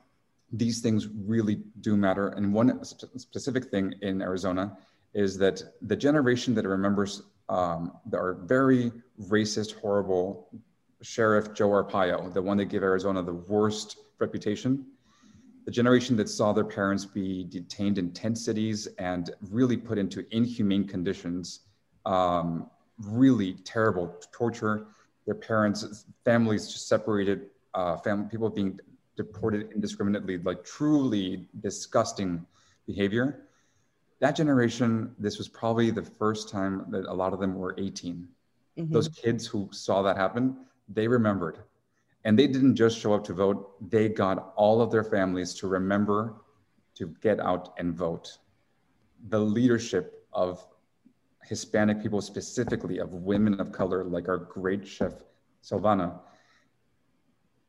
these things really do matter. And one specific thing in Arizona is that the generation that remembers um, our very racist, horrible sheriff Joe Arpaio, the one that gave Arizona the worst reputation, the generation that saw their parents be detained in tent cities and really put into inhumane conditions, um, really terrible torture. Their parents, families just separated, uh, family people being deported indiscriminately, like truly disgusting behavior that generation, this was probably the first time that a lot of them were 18. Mm-hmm. Those kids who saw that happen, they remembered. And they didn't just show up to vote, they got all of their families to remember to get out and vote. The leadership of Hispanic people, specifically of women of color, like our great chef Silvana,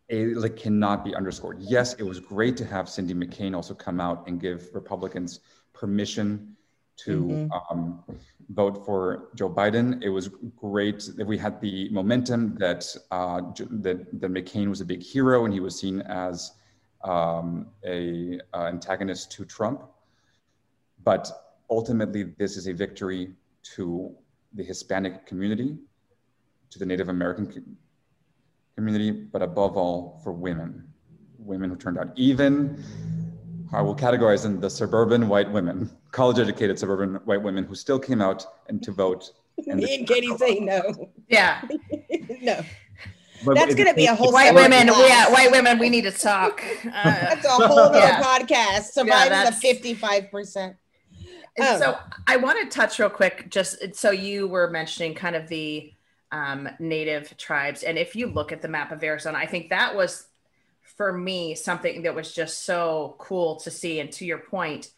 it like cannot be underscored. Yes, it was great to have Cindy McCain also come out and give Republicans permission to mm-hmm. um, vote for Joe Biden. It was great that we had the momentum that, uh, that, that McCain was a big hero and he was seen as um, a uh, antagonist to Trump. But ultimately, this is a victory to the Hispanic community, to the Native American community, but above all for women, women who turned out even I will categorize them the suburban white women, college educated suburban white women who still came out and to vote. And Me and Katee say no. Yeah. no. But That's going to be a whole white women. Yeah, white women. We need to talk. Uh, that's a whole other yeah. podcast. Surviving yeah, the fifty-five percent. Um, so I want to touch real quick. Just so you were mentioning, kind of the um, native tribes, and if you look at the map of Arizona, I think that was for me something that was just so cool to see. And to your point,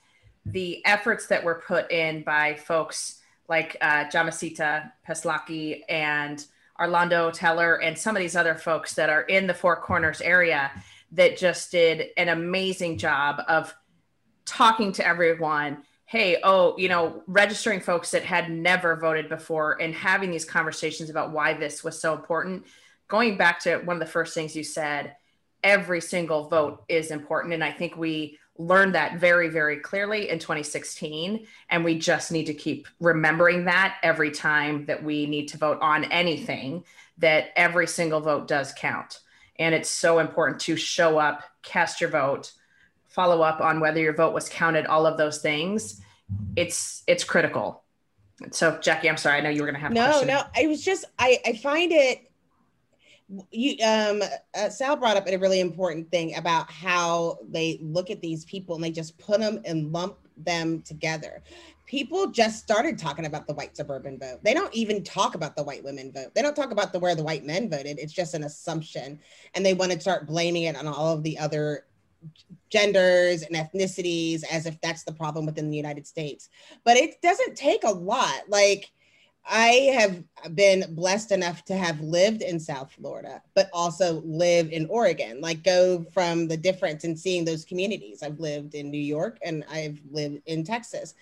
the efforts that were put in by folks like uh, Jamescita Peshlakai and Arlando Teller and some of these other folks that are in the Four Corners area that just did an amazing job of talking to everyone, hey, oh, you know, registering folks that had never voted before and having these conversations about why this was so important. Going back to one of the first things you said, every single vote is important. And I think we learned that very, very clearly in 2016. And we just need to keep remembering that every time that we need to vote on anything, that every single vote does count. And it's so important to show up, cast your vote, follow up on whether your vote was counted, all of those things. It's it's critical. So Jackye, I'm sorry. I know you were going to have no, no. I was just I I find it. You um uh, Sal brought up a really important thing about how they look at these people and they just put them and lump them together. People just started talking about the white suburban vote. They don't even talk about the white women vote. They don't talk about the where the white men voted. It's just an assumption, and they want to start blaming it on all of the other genders and ethnicities as if that's the problem within the United States. But it doesn't take a lot. Like, I have been blessed enough to have lived in South Florida, but also live in Oregon, like go from the difference in seeing those communities. I've lived in New York and I've lived in Texas.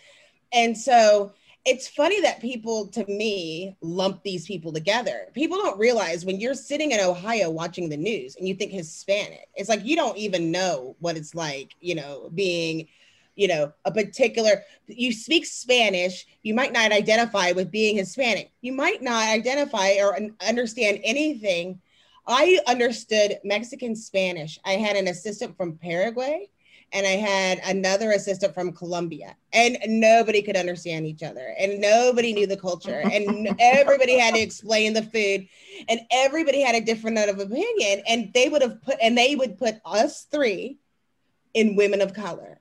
And so it's funny that people to me lump these people together. People don't realize when you're sitting in ohio watching the news and you think hispanic it's like you don't even know what it's like you know being you know a particular you speak spanish you might not identify with being hispanic. You might not identify or understand anything. I understood mexican spanish. I had an assistant from paraguay and I had another assistant from Colombia, and nobody could understand each other, and nobody knew the culture, and everybody had to explain the food, and everybody had a different note of opinion, and they would have put, and they would put us three in women of color.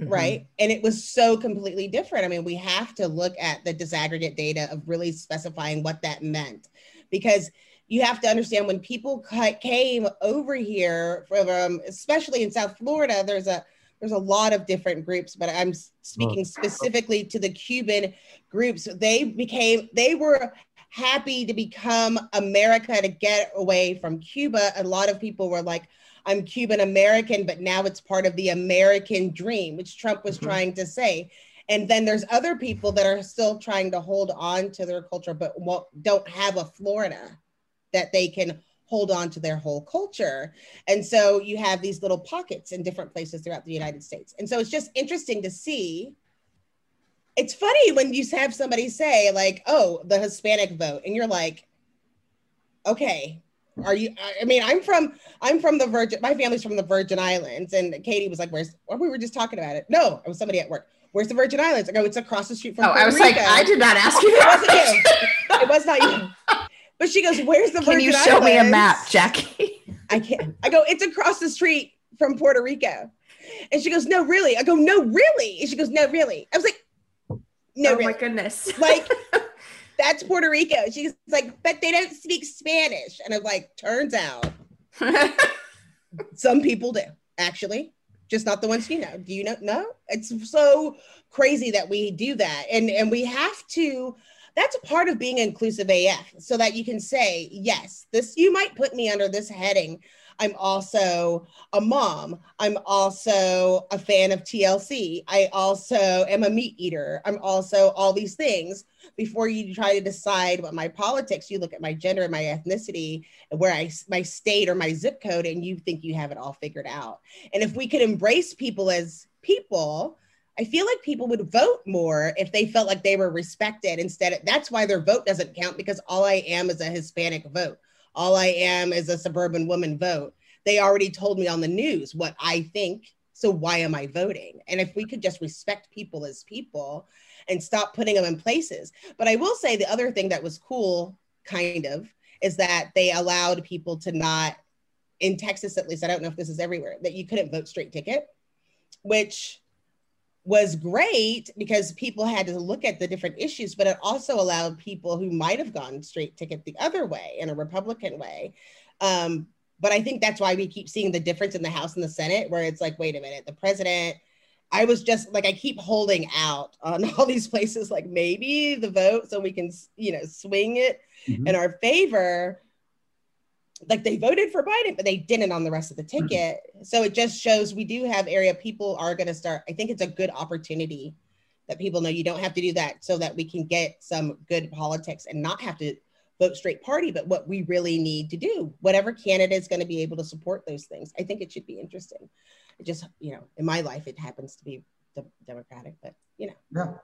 Mm-hmm. Right. And it was so completely different. I mean, we have to look at the disaggregate data of really specifying what that meant because you have to understand when people came over here from especially in south florida there's a there's a lot of different groups but i'm speaking specifically to the cuban groups. They became they were happy to become america to get away from cuba. A lot of people were like i'm cuban american but now it's part of the american dream which trump was mm-hmm. trying to say. And then there's other people that are still trying to hold on to their culture but don't have a florida that they can hold on to their whole culture. And so you have these little pockets in different places throughout the United States. And so it's just interesting to see. It's funny when you have somebody say, like, oh, the Hispanic vote, and you're like, okay, are you i mean i'm from i'm from the virgin my family's from the virgin islands and Katee was like where's we were just talking about it no it was somebody at work where's the virgin islands i go oh, it's across the street from oh Puerto i was Rico. like i did not ask you it wasn't you it was not you But she goes, "Where's the Can Virgin you show Islands? me a map, Jackye?" I can't. I go, "It's across the street from Puerto Rico." And she goes, "No, really?" I go, "No, really?" And she goes, "No, really?" I was like, "No, oh really. my goodness!" Like that's Puerto Rico. She's like, "But they don't speak Spanish," and I'm like, "Turns out, some people do actually." Just not the ones you know. Do you know? No, it's so crazy that we do that, and and we have to that's a part of being inclusive AF so that you can say, yes, this you might put me under this heading. I'm also a mom. I'm also a fan of TLC. I also am a meat eater. I'm also all these things. Before you try to decide what my politics, you look at my gender and my ethnicity and where I my state or my zip code, and you think you have it all figured out. And if we could embrace people as people, I feel like people would vote more if they felt like they were respected instead. Of, that's why their vote doesn't count because all I am is a Hispanic vote. All I am is a suburban woman vote. They already told me on the news what I think. So why am I voting? And if we could just respect people as people and stop putting them in places. But I will say the other thing that was cool, kind of, is that they allowed people to not, in Texas at least, I don't know if this is everywhere, that you couldn't vote straight ticket, which was great because people had to look at the different issues, but it also allowed people who might have gone straight ticket the other way in a Republican way. Um, but I think that's why we keep seeing the difference in the House and the Senate, where it's like, wait a minute, the president. I was just like, I keep holding out on all these places, like maybe the vote so we can, you know, swing it mm-hmm. in our favor like they voted for Biden, but they didn't on the rest of the mm-hmm. ticket. Mm-hmm. So it just shows we do have area people are going to start. I think it's a good opportunity that people know you don't have to do that so that we can get some good politics and not have to vote straight party, but what we really need to do, whatever candidate is going to be able to support those things. I think it should be interesting. It just, you know, in my life, it happens to be the Democratic, but you know. Yeah.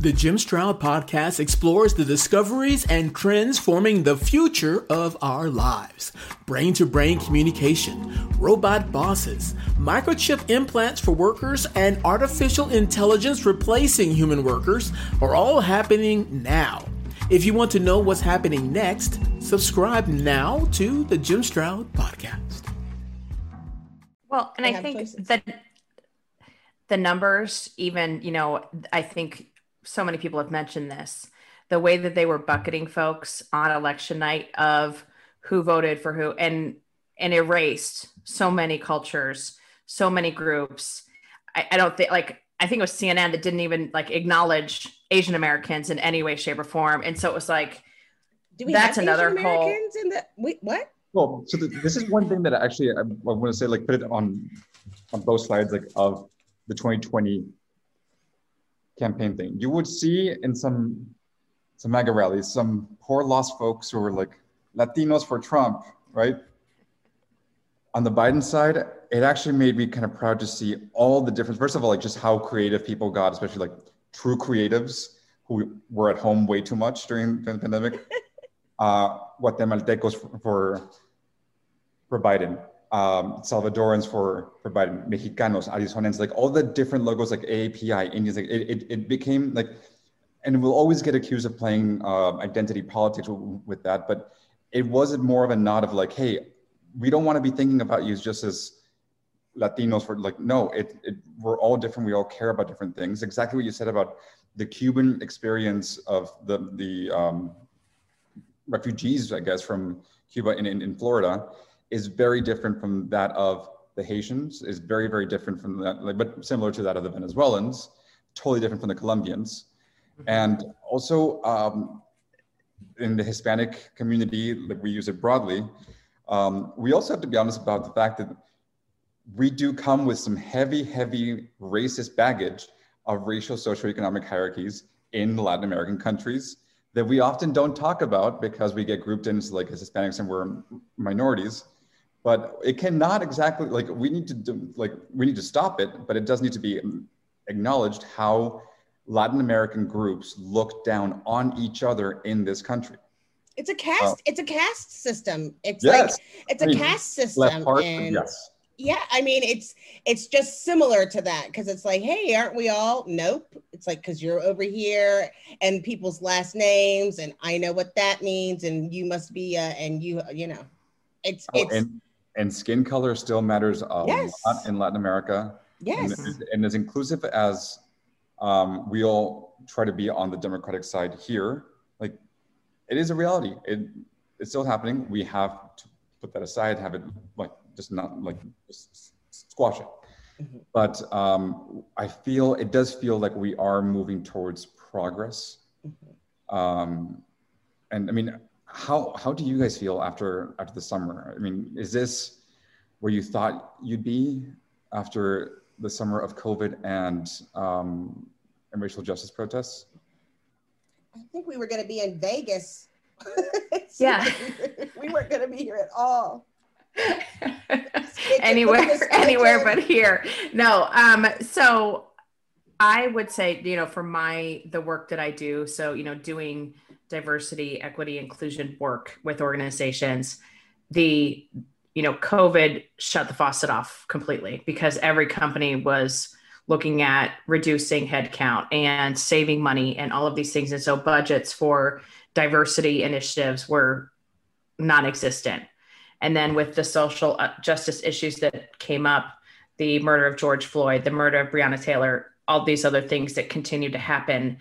The Jim Stroud podcast explores the discoveries and trends forming the future of our lives. Brain to brain communication, robot bosses, microchip implants for workers, and artificial intelligence replacing human workers are all happening now. If you want to know what's happening next, subscribe now to the Jim Stroud podcast. Well, and I, I think choices. that the numbers, even, you know, I think so many people have mentioned this the way that they were bucketing folks on election night of who voted for who and and erased so many cultures so many groups. I, I don't think like i think it was cnn that didn't even like acknowledge asian americans in any way shape or form. And so it was like do we that's another asian americans whole in the wait what? Well so the, this is one thing that actually I, I want to say like put it on on both slides like of the 2020 campaign thing. You would see in some some mega rallies some poor lost folks who were like Latinos for Trump, right? On the Biden side, it actually made me kind of proud to see all the difference. First of all, like just how creative people got, especially like true creatives who were at home way too much during the pandemic. uh, Guatemaltecos for, for, for Biden um, Salvadorans for for Biden, Mexicanos, Arizonans, like all the different logos, like AAPI, Indians, like it, it, it became like, and we'll always get accused of playing uh, identity politics with, that, but it was it more of a nod of like, hey, we don't want to be thinking about you just as Latinos for like, no, it, it we're all different. We all care about different things. Exactly what you said about the Cuban experience of the the um, refugees, I guess, from Cuba in, in, in Florida is very different from that of the Haitians, is very, very different from that, like, but similar to that of the Venezuelans, totally different from the Colombians. Mm-hmm. And also um, in the Hispanic community, like we use it broadly, um, we also have to be honest about the fact that we do come with some heavy, heavy racist baggage of racial socioeconomic hierarchies in Latin American countries that we often don't talk about because we get grouped into like as Hispanics and we're minorities but it cannot exactly like we need to do, like we need to stop it but it does need to be acknowledged how latin american groups look down on each other in this country. It's a caste uh, it's a caste system. It's yes. like it's a I mean, caste system part, and yes. Yeah i mean it's it's just similar to that because it's like hey aren't we all nope. It's like because you're over here and people's last names and i know what that means and you must be uh and you you know. It's oh, it's and and skin color still matters a yes. lot in Latin America. Yes. And, and as inclusive as um, we all try to be on the Democratic side here, like it is a reality. It it's still happening. We have to put that aside, have it like just not like just squash it. Mm-hmm. But um, I feel it does feel like we are moving towards progress. Mm-hmm. Um, and I mean, how how do you guys feel after after the summer? I mean, is this where you thought you'd be after the summer of COVID and um, and racial justice protests? I think we were going to be in Vegas. yeah, we weren't going to be here at all. anywhere, anywhere but here. No. Um. So I would say, you know, for my the work that I do, so you know, doing diversity, equity, inclusion work with organizations, the you know, COVID shut the faucet off completely because every company was looking at reducing headcount and saving money and all of these things. And so budgets for diversity initiatives were non-existent. And then with the social uh, justice issues that came up, the murder of George Floyd, the murder of Breonna Taylor, all these other things that continue to happen,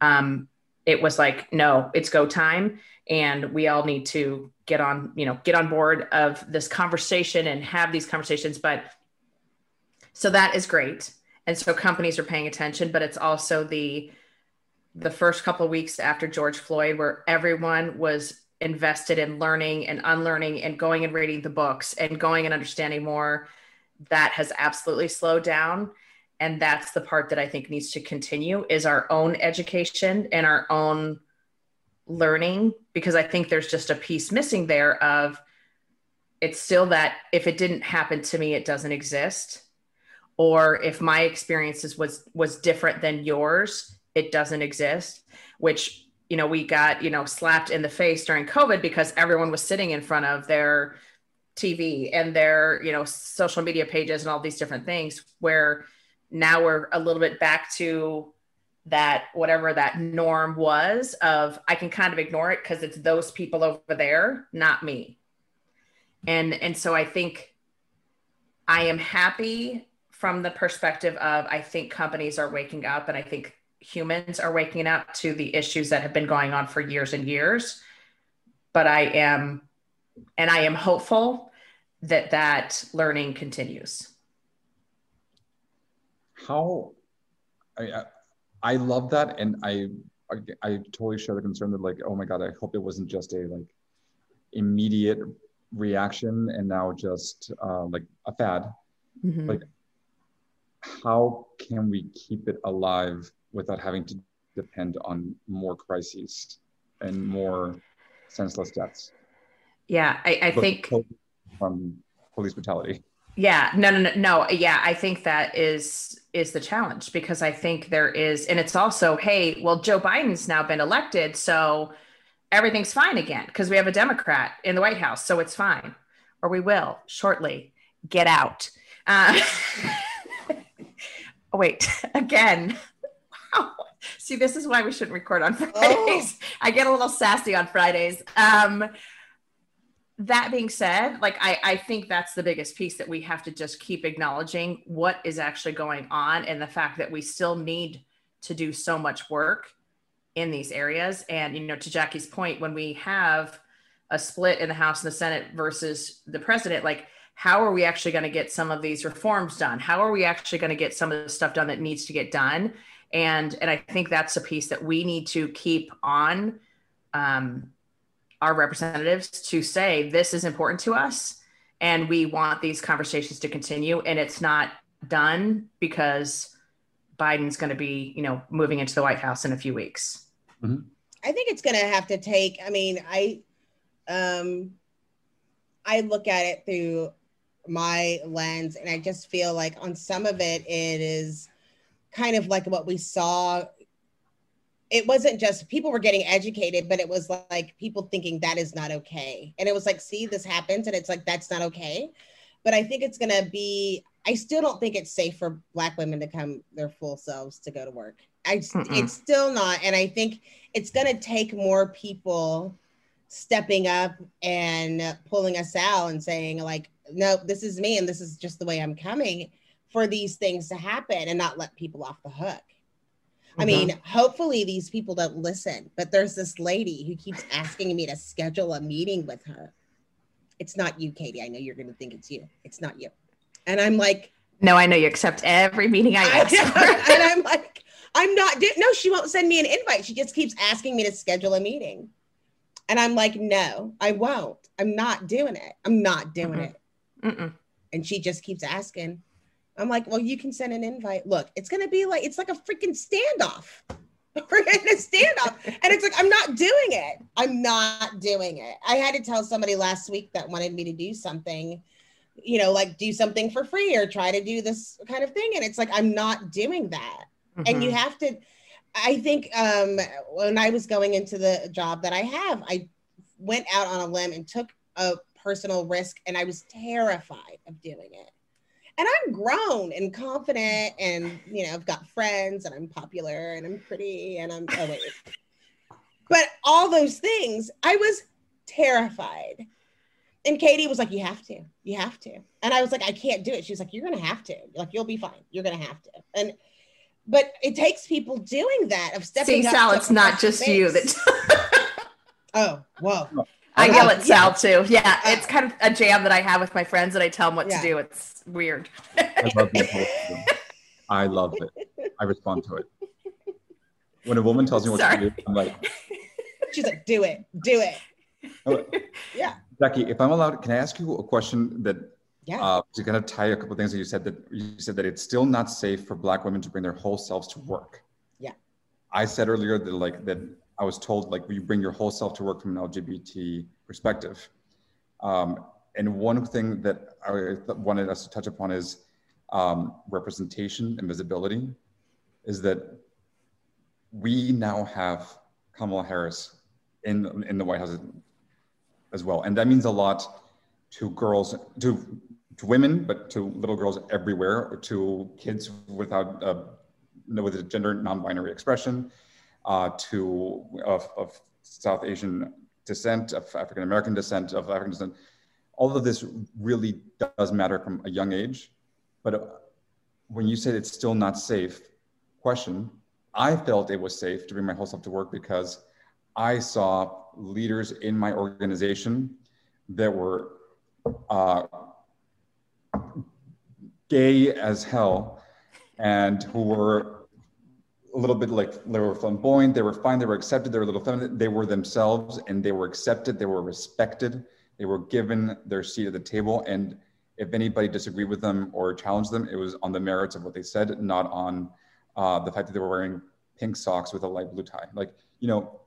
um, it was like no it's go time. And we all need to get on you know get on board of this conversation and have these conversations. But so that is great. And so companies are paying attention but it's also the the first couple of weeks after george floyd where everyone was invested in learning and unlearning and going and reading the books and going and understanding more. That has absolutely slowed down and that's the part that i think needs to continue is our own education and our own learning because i think there's just a piece missing there of it's still that if it didn't happen to me it doesn't exist. Or if my experiences was was different than yours it doesn't exist which you know we got you know slapped in the face during covid because everyone was sitting in front of their tv and their you know social media pages and all these different things where now we're a little bit back to that whatever that norm was of i can kind of ignore it because it's those people over there not me. And and so i think i am happy from the perspective of i think companies are waking up and i think humans are waking up to the issues that have been going on for years and years. But i am and i am hopeful that that learning continues how I, I love that and I, I i totally share the concern that like oh my god i hope it wasn't just a like immediate reaction and now just uh, like a fad. Mm-hmm. like how can we keep it alive without having to depend on more crises and more senseless deaths? Yeah i, I think from police brutality yeah no no no no yeah i think that is is the challenge because i think there is and it's also hey well joe biden's now been elected so everything's fine again because we have a democrat in the white house so it's fine or we will shortly. Get out. Uh, oh, wait again. Wow. See this is why we shouldn't record on fridays. Oh. i get a little sassy on fridays. Um that being said, like I, I think that's the biggest piece that we have to just keep acknowledging what is actually going on and the fact that we still need to do so much work in these areas. And you know, to Jackye's point, when we have a split in the House and the Senate versus the president, like how are we actually going to get some of these reforms done? How are we actually going to get some of the stuff done that needs to get done? And and I think that's a piece that we need to keep on um, our representatives to say this is important to us and we want these conversations to continue and it's not done because biden's going to be you know moving into the white house in a few weeks mm-hmm. i think it's going to have to take i mean i um i look at it through my lens and i just feel like on some of it it is kind of like what we saw it wasn't just people were getting educated, but it was like people thinking that is not okay. And it was like, see, this happens, and it's like that's not okay. But I think it's gonna be. I still don't think it's safe for Black women to come their full selves to go to work. I Mm-mm. it's still not, and I think it's gonna take more people stepping up and pulling us out and saying like, no, this is me, and this is just the way I'm coming for these things to happen, and not let people off the hook. I mean, mm-hmm. hopefully these people don't listen, but there's this lady who keeps asking me to schedule a meeting with her. It's not you, Katee. I know you're going to think it's you. It's not you. And I'm like, no, I know you accept every meeting I ask. and I'm like, I'm not. No, she won't send me an invite. She just keeps asking me to schedule a meeting. And I'm like, no, I won't. I'm not doing it. I'm not doing Mm-mm. it. Mm-mm. And she just keeps asking. I'm like, well, you can send an invite. Look, it's gonna be like it's like a freaking standoff. We're in a standoff. and it's like, I'm not doing it. I'm not doing it. I had to tell somebody last week that wanted me to do something, you know, like do something for free or try to do this kind of thing. And it's like, I'm not doing that. Mm-hmm. And you mm-hmm. have to, I think um, when I was going into the job that I have, I went out on a limb and took a personal risk and I was terrified of doing it and I'm grown and confident, and you know, I've got friends, and I'm popular, and I'm pretty, and I'm oh wait, but all those things, I was terrified. And Katee was like, "You have to, you have to," and I was like, "I can't do it." She was like, "You're gonna have to. Like, you'll be fine. You're gonna have to." And but it takes people doing that of stepping. See, Sal, it's not just you that. oh, whoa. I yell at Sal yeah. too. Yeah, it's kind of a jam that I have with my friends, and I tell them what yeah. to do. It's weird. I love it. I love it. I respond to it. When a woman tells me what Sorry. to do, I'm like, she's like, "Do it, do it." yeah, Jackye. If I'm allowed, can I ask you a question that Yeah. Uh, to kind of tie a couple of things that you said that you said that it's still not safe for Black women to bring their whole selves to work. Yeah. I said earlier that like that I was told like you bring your whole self to work from an LGBT perspective. Um, and one thing that I wanted us to touch upon is um, representation and visibility. Is that we now have Kamala Harris in in the White House as well, and that means a lot to girls to to women, but to little girls everywhere, to kids without uh, with a gender non-binary expression, to of, of South Asian descent, of African American descent, of African descent. All of this really does matter from a young age. But uh, when you said it's still not safe, question, I felt it was safe to bring my whole self to work because I saw leaders in my organization that were uh, gay as hell and who were a little bit like they were flamboyant, they were fine, they were accepted, they were a little feminine, they were themselves and they were accepted, they were respected, they were given their seat at the table. And if anybody disagreed with them or challenged them, it was on the merits of what they said, not on uh, the fact that they were wearing pink socks with a light blue tie. Like, you know,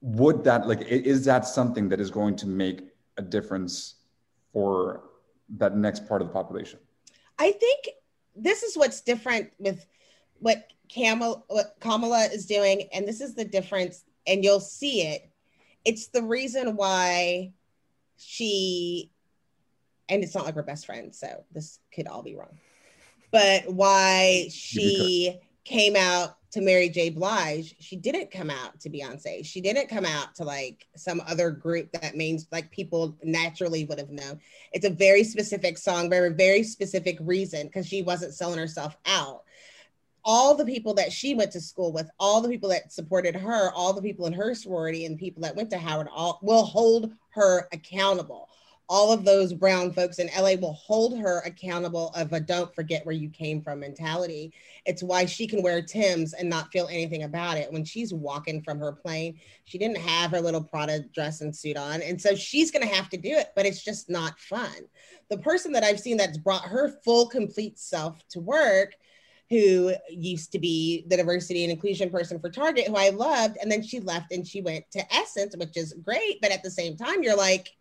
would that, like, is that something that is going to make a difference for that next part of the population? I think this is what's different with what Kamala, what Kamala is doing, and this is the difference, and you'll see it. It's the reason why she, and it's not like we're best friends, so this could all be wrong, but why she came out to Mary J. Blige, she didn't come out to Beyonce. She didn't come out to like some other group that means like people naturally would have known. It's a very specific song, very, very specific reason because she wasn't selling herself out. All the people that she went to school with, all the people that supported her, all the people in her sorority and people that went to Howard, all will hold her accountable all of those brown folks in LA will hold her accountable of a don't forget where you came from mentality. It's why she can wear Tim's and not feel anything about it. When she's walking from her plane, she didn't have her little Prada dress and suit on. And so she's going to have to do it, but it's just not fun. The person that I've seen that's brought her full, complete self to work who used to be the diversity and inclusion person for Target, who I loved. And then she left and she went to Essence, which is great. But at the same time, you're like,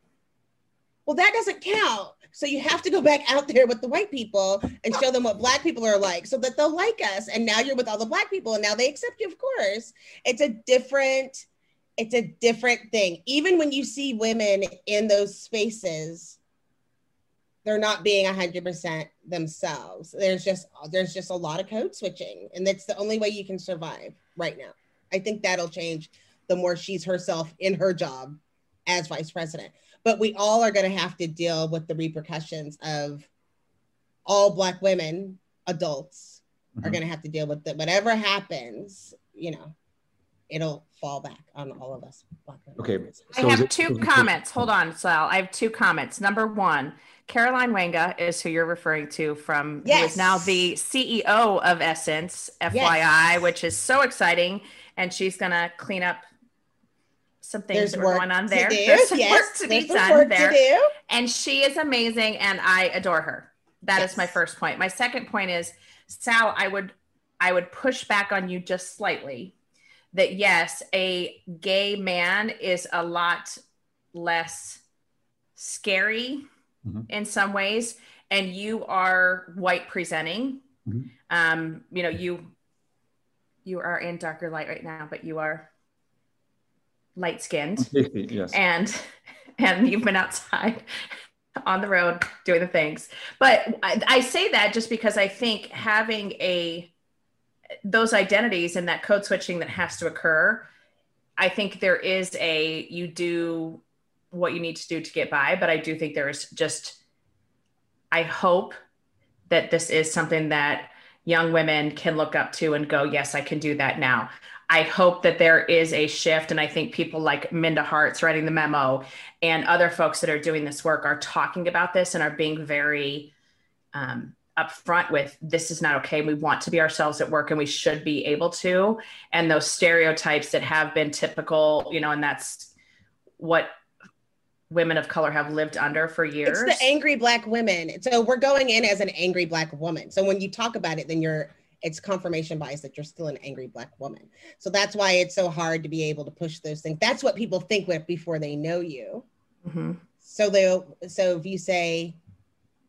well, that doesn't count. So you have to go back out there with the white people and show them what black people are like so that they'll like us. And now you're with all the black people and now they accept you, of course. It's a different, it's a different thing. Even when you see women in those spaces, they're not being 100% themselves. There's just there's just a lot of code switching and that's the only way you can survive right now. I think that'll change the more she's herself in her job as vice president but we all are going to have to deal with the repercussions of all black women adults mm-hmm. are going to have to deal with it whatever happens you know it'll fall back on all of us okay so i have it, two comments hold on sal i have two comments number one caroline wanga is who you're referring to from yes. who is now the ceo of essence fyi yes. which is so exciting and she's going to clean up some things There's that were going on there. There's some yes. work to There's be done there. And she is amazing and I adore her. That yes. is my first point. My second point is Sal, I would I would push back on you just slightly that yes, a gay man is a lot less scary mm-hmm. in some ways and you are white presenting. Mm-hmm. Um, you know, you you are in darker light right now, but you are light skinned yes. and and you've been outside on the road doing the things but I, I, say that just because i think having a those identities and that code switching that has to occur i think there is a you do what you need to do to get by but i do think there is just i hope that this is something that young women can look up to and go yes i can do that now I hope that there is a shift. And I think people like Minda Harts writing the memo and other folks that are doing this work are talking about this and are being very um, upfront with this is not okay. We want to be ourselves at work and we should be able to. And those stereotypes that have been typical, you know, and that's what women of color have lived under for years. It's the angry black women. So we're going in as an angry black woman. So when you talk about it, then you're it's confirmation bias that you're still an angry black woman. So that's why it's so hard to be able to push those things. That's what people think with before they know you. Mhm. So they so if you say,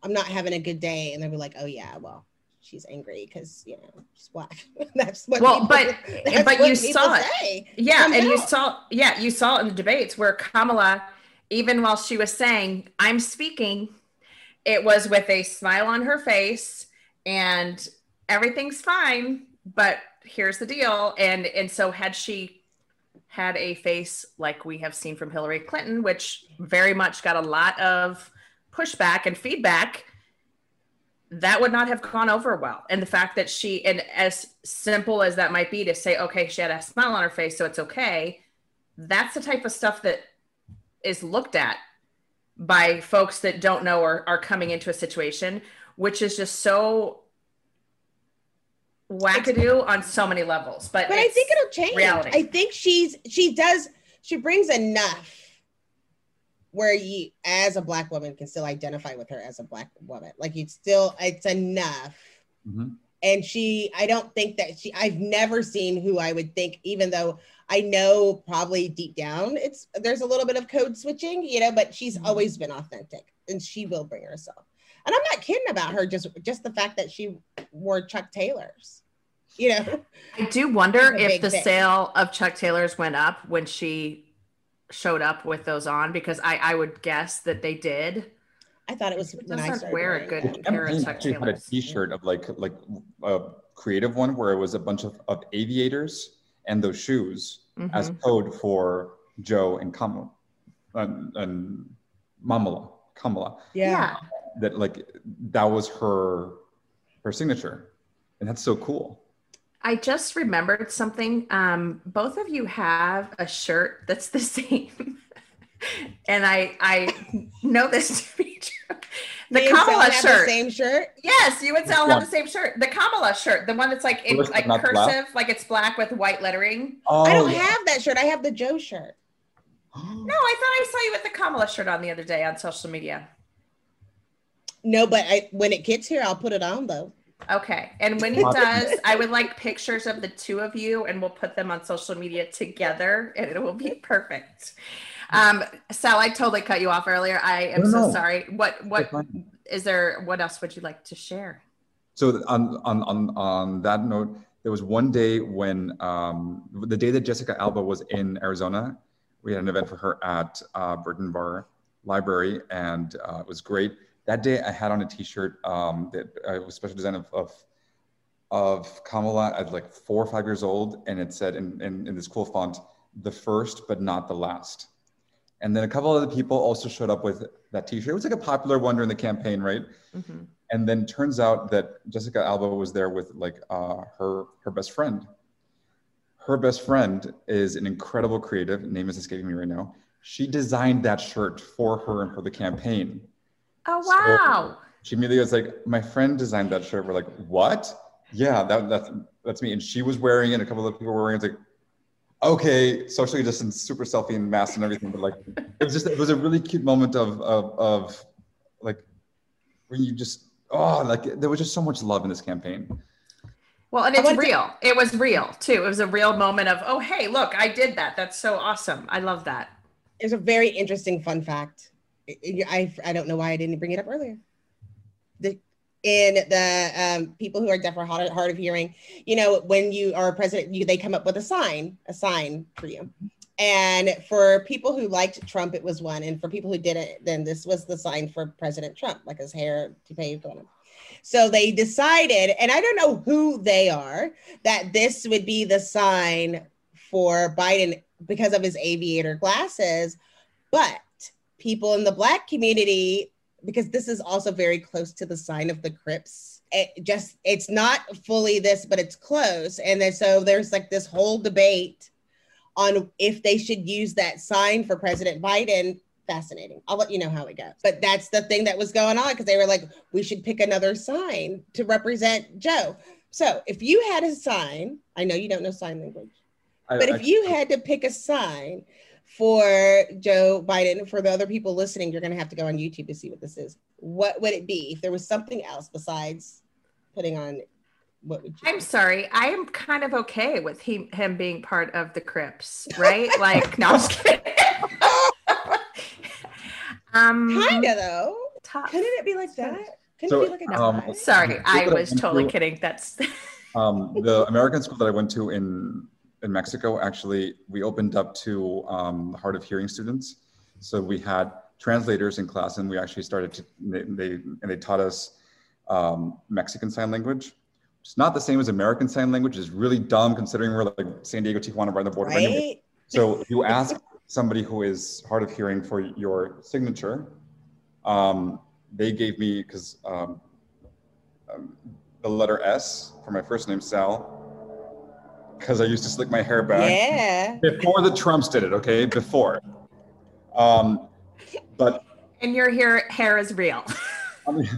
I'm not having a good day, and they'll be like, Oh yeah, well, she's angry because you know she's black. that's what Well, people- but- but you saw it. say. Yeah, and you saw yeah, you saw it in the debates where Kamala, even while she was saying, I'm speaking, it was with a smile on her face and everything's fine, but here's the deal. And and so had she had a face like we have seen from Hillary Clinton, which very much got a lot of pushback and feedback, that would not have gone over well. And the fact that she, and as simple as that might be to say, okay, she had a smile on her face, so it's okay, that's the type of stuff that is looked at by folks that don't know or are coming into a situation, which is just so wackadoo on so many levels. But, but I think it'll change. reality. I think she's she does she brings enough where you as a black woman can still identify with her as a black woman. Like you still it's enough. Mhm. And she I don't think that she I've never seen who I would think even though I know probably deep down it's there's a little bit of code switching, you know, but she's mm-hmm. always been authentic and she will bring herself. And I'm not kidding about her just just the fact that she wore Chuck Taylors. You know. I do wonder if the thing. sale of Chuck Taylors went up when she showed up with those on because I, I would guess that they did. I thought it was Who when I started wear a good them. pair of campaign Chuck actually had a Taylors? T-shirt of like like a creative one where it was a bunch of, of aviators and those shoes as Mhm. code for Joe and Kamala and, and Momala Kamala. Yeah. That like that was her her signature, and that's so cool. I just remembered something. Um, both of you have a shirt that's the same. And I I know this to be true. The Me and Sally Kamala have shirt. The same shirt. Yes, you and Sal have the same shirt. The Kamala shirt, the one that's like in like cursive, black? like it's black with white lettering. Oh, I don't have that shirt. I have the Joe shirt. No, I thought I saw you with the Kamala shirt on the other day on social media. No, but I, when it gets here, I'll put it on though. Okay. And when it does, I would like pictures of the two of you and we'll put them on social media together and it will be perfect. Um, Sal, I totally cut you off earlier. I am No, so no. sorry. What what is there what else would you like to share? So on on on on that note, there was one day when um, the day that Jessica Alba was in Arizona, we had an event for her at uh, Burton Barr Library, and uh, it was great. That day, I had on a T-shirt um, that uh, was special design of, of of Kamala at like four or five years old, and it said in, in in this cool font, "The first, but not the last." And then a couple of other people also showed up with that T-shirt. It was like a popular one during the campaign, right? Mhm. and then turns out that Jessica Alba was there with like uh, her her best friend. Her best friend is an incredible creative. Name is escaping me right now. She designed that shirt for her and for the campaign. Oh So- wow. She immediately was like, "My friend designed that shirt." We're like, "What?" Yeah, that, that's that's me. And she was wearing it. A couple of people were wearing it. It's like, okay, socially distance, super selfie and mask and everything. But like, it was just it was a really cute moment of of of like when you just oh like there was just so much love in this campaign. Well, and I it's wanted to- real. It was real too. It was a real moment of, oh hey, look, I did that. That's so awesome. I love that. It's a very interesting fun fact. I, I, I don't know why I didn't bring it up earlier. In the um, people who are deaf or hard, hard of hearing, you know, when you are a president, you they come up with a sign, a sign for you. And for people who liked Trump, it was one, and for people who didn't, then this was the sign for President Trump, like his hair on. So they decided, and I don't know who they are, that this would be the sign for Biden because of his aviator glasses. But people in the Black community, because this is also very close to the sign of the Crips, it just it's not fully this, but it's close. And then so there's like this whole debate on if they should use that sign for President Biden. Fascinating. I'll let you know how it goes. But that's the thing that was going on because they were like, we should pick another sign to represent Joe. So if you had a sign, I know you don't know sign language, I- but I- if you had to pick a sign for Joe Biden. For the other people listening, you're going to have to go on YouTube to see what this is. What would it be if there was something else besides putting on? What would you? I'm sorry. I am kind of okay with he, him being part of the Crips, right? like, no, I'm just kidding. um, kind of though. tough. Couldn't it be like that? Couldn't So, it be like a um, tie? Sorry, I school that I was totally to- kidding. That's Um, the American school that I went to in in Mexico, actually, we opened up to um, hard of hearing students. So we had translators in class, and we actually started to they, they and they taught us um, Mexican Sign Language. It's not the same as American Sign Language. It's really dumb considering we're like San Diego, Tijuana, right on the border. Right? so you ask somebody who is hard of hearing for your signature. Um, they gave me because um, um, the letter S for my first name, Sal, because I used to slick my hair back Yeah. before the Trumps did it. Okay, before. Um, but and your hair hair is real. I mean,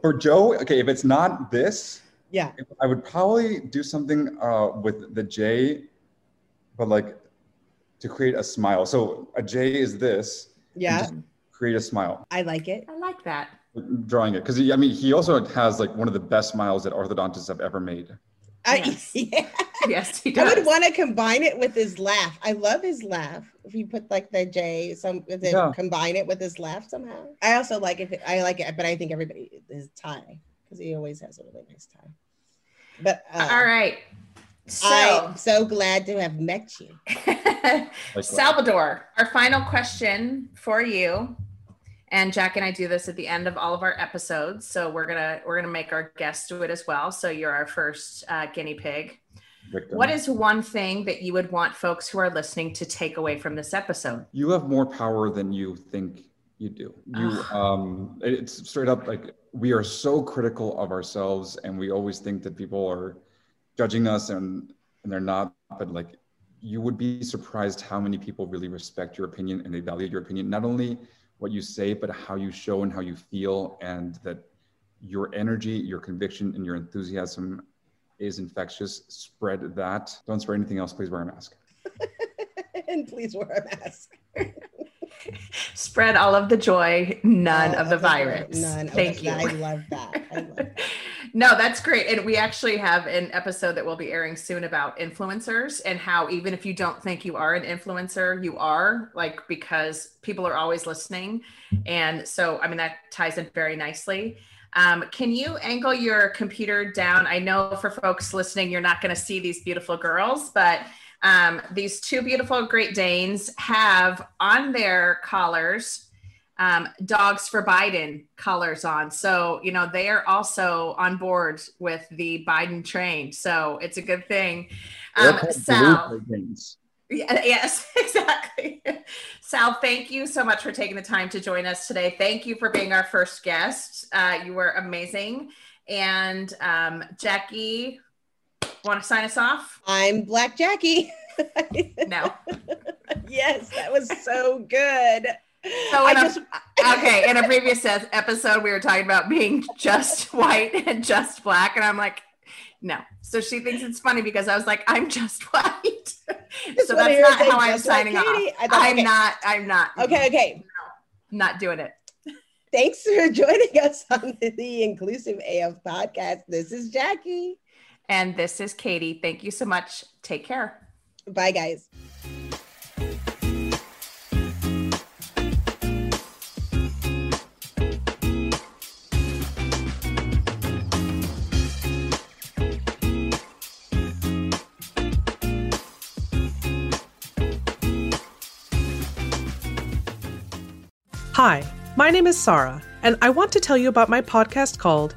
for Joe, okay, if it's not this, Yeah. I would probably do something uh, with the J, but like to create a smile. So a J is this. Yeah. just create a smile. I like it. I like that. Drawing it because I mean he also has like one of the best smiles that orthodontists have ever made. I, Yes. yeah. Yes, he does. I would want to combine it with his laugh. I love his laugh. If you put like the J, some Yeah. combine it with his laugh somehow. I also like if it, I like it, but I think everybody his tie because he always has a really nice tie. But uh, All right. So, I'm so glad to have met you. Salvador, our final question for you. And Jack and I do this at the end of all of our episodes, so we're gonna we're gonna make our guests do it as well. So you're our first uh, guinea pig. victim. What is one thing that you would want folks who are listening to take away from this episode? you have more power than you think you do. You um it's straight up like we are so critical of ourselves and we always think that people are judging us and and they're not but like you would be surprised how many people really respect your opinion and they value your opinion not only what you say but how you show and how you feel and that your energy your conviction and your enthusiasm is infectious spread that. Don't spread anything else. Please wear a mask. And please wear a mask. Spread all of the joy, none All of the joy, virus. None. Thank you. I love that. I love that. no, that's great. And we actually have an episode that will be airing soon about influencers and how even if you don't think you are an influencer, you are, like, because people are always listening. And so, I mean, that ties in very nicely. Um, can you angle your computer down? I know for folks listening, you're not going to see these beautiful girls, but um, these two beautiful Great Danes have on their collars um, dogs for Biden colors on. So, you know, they are also on board with the Biden train. So it's a good thing. Um, Sal, yeah, yes, exactly. Sal, thank you so much for taking the time to join us today. Thank you for being our first guest. Uh, you were amazing. And um, Jackye, want to sign us off? I'm Black Jackye. No. yes, that was so good. So I in a- just okay, in a previous episode, we were talking about being just white and just black, and I'm like, no. So she thinks it's funny because I was like, I'm just white. Just so that's not how I'm just like signing off. Thought, I'm okay. not. I'm not. okay, okay. No, Not doing it. Thanks for joining us on the Inclusive AF podcast. This is Jackye. And this is Katee. Thank you so much. Take care. Bye, guys. Hi, my name is Sarah, and I want to tell you about my podcast called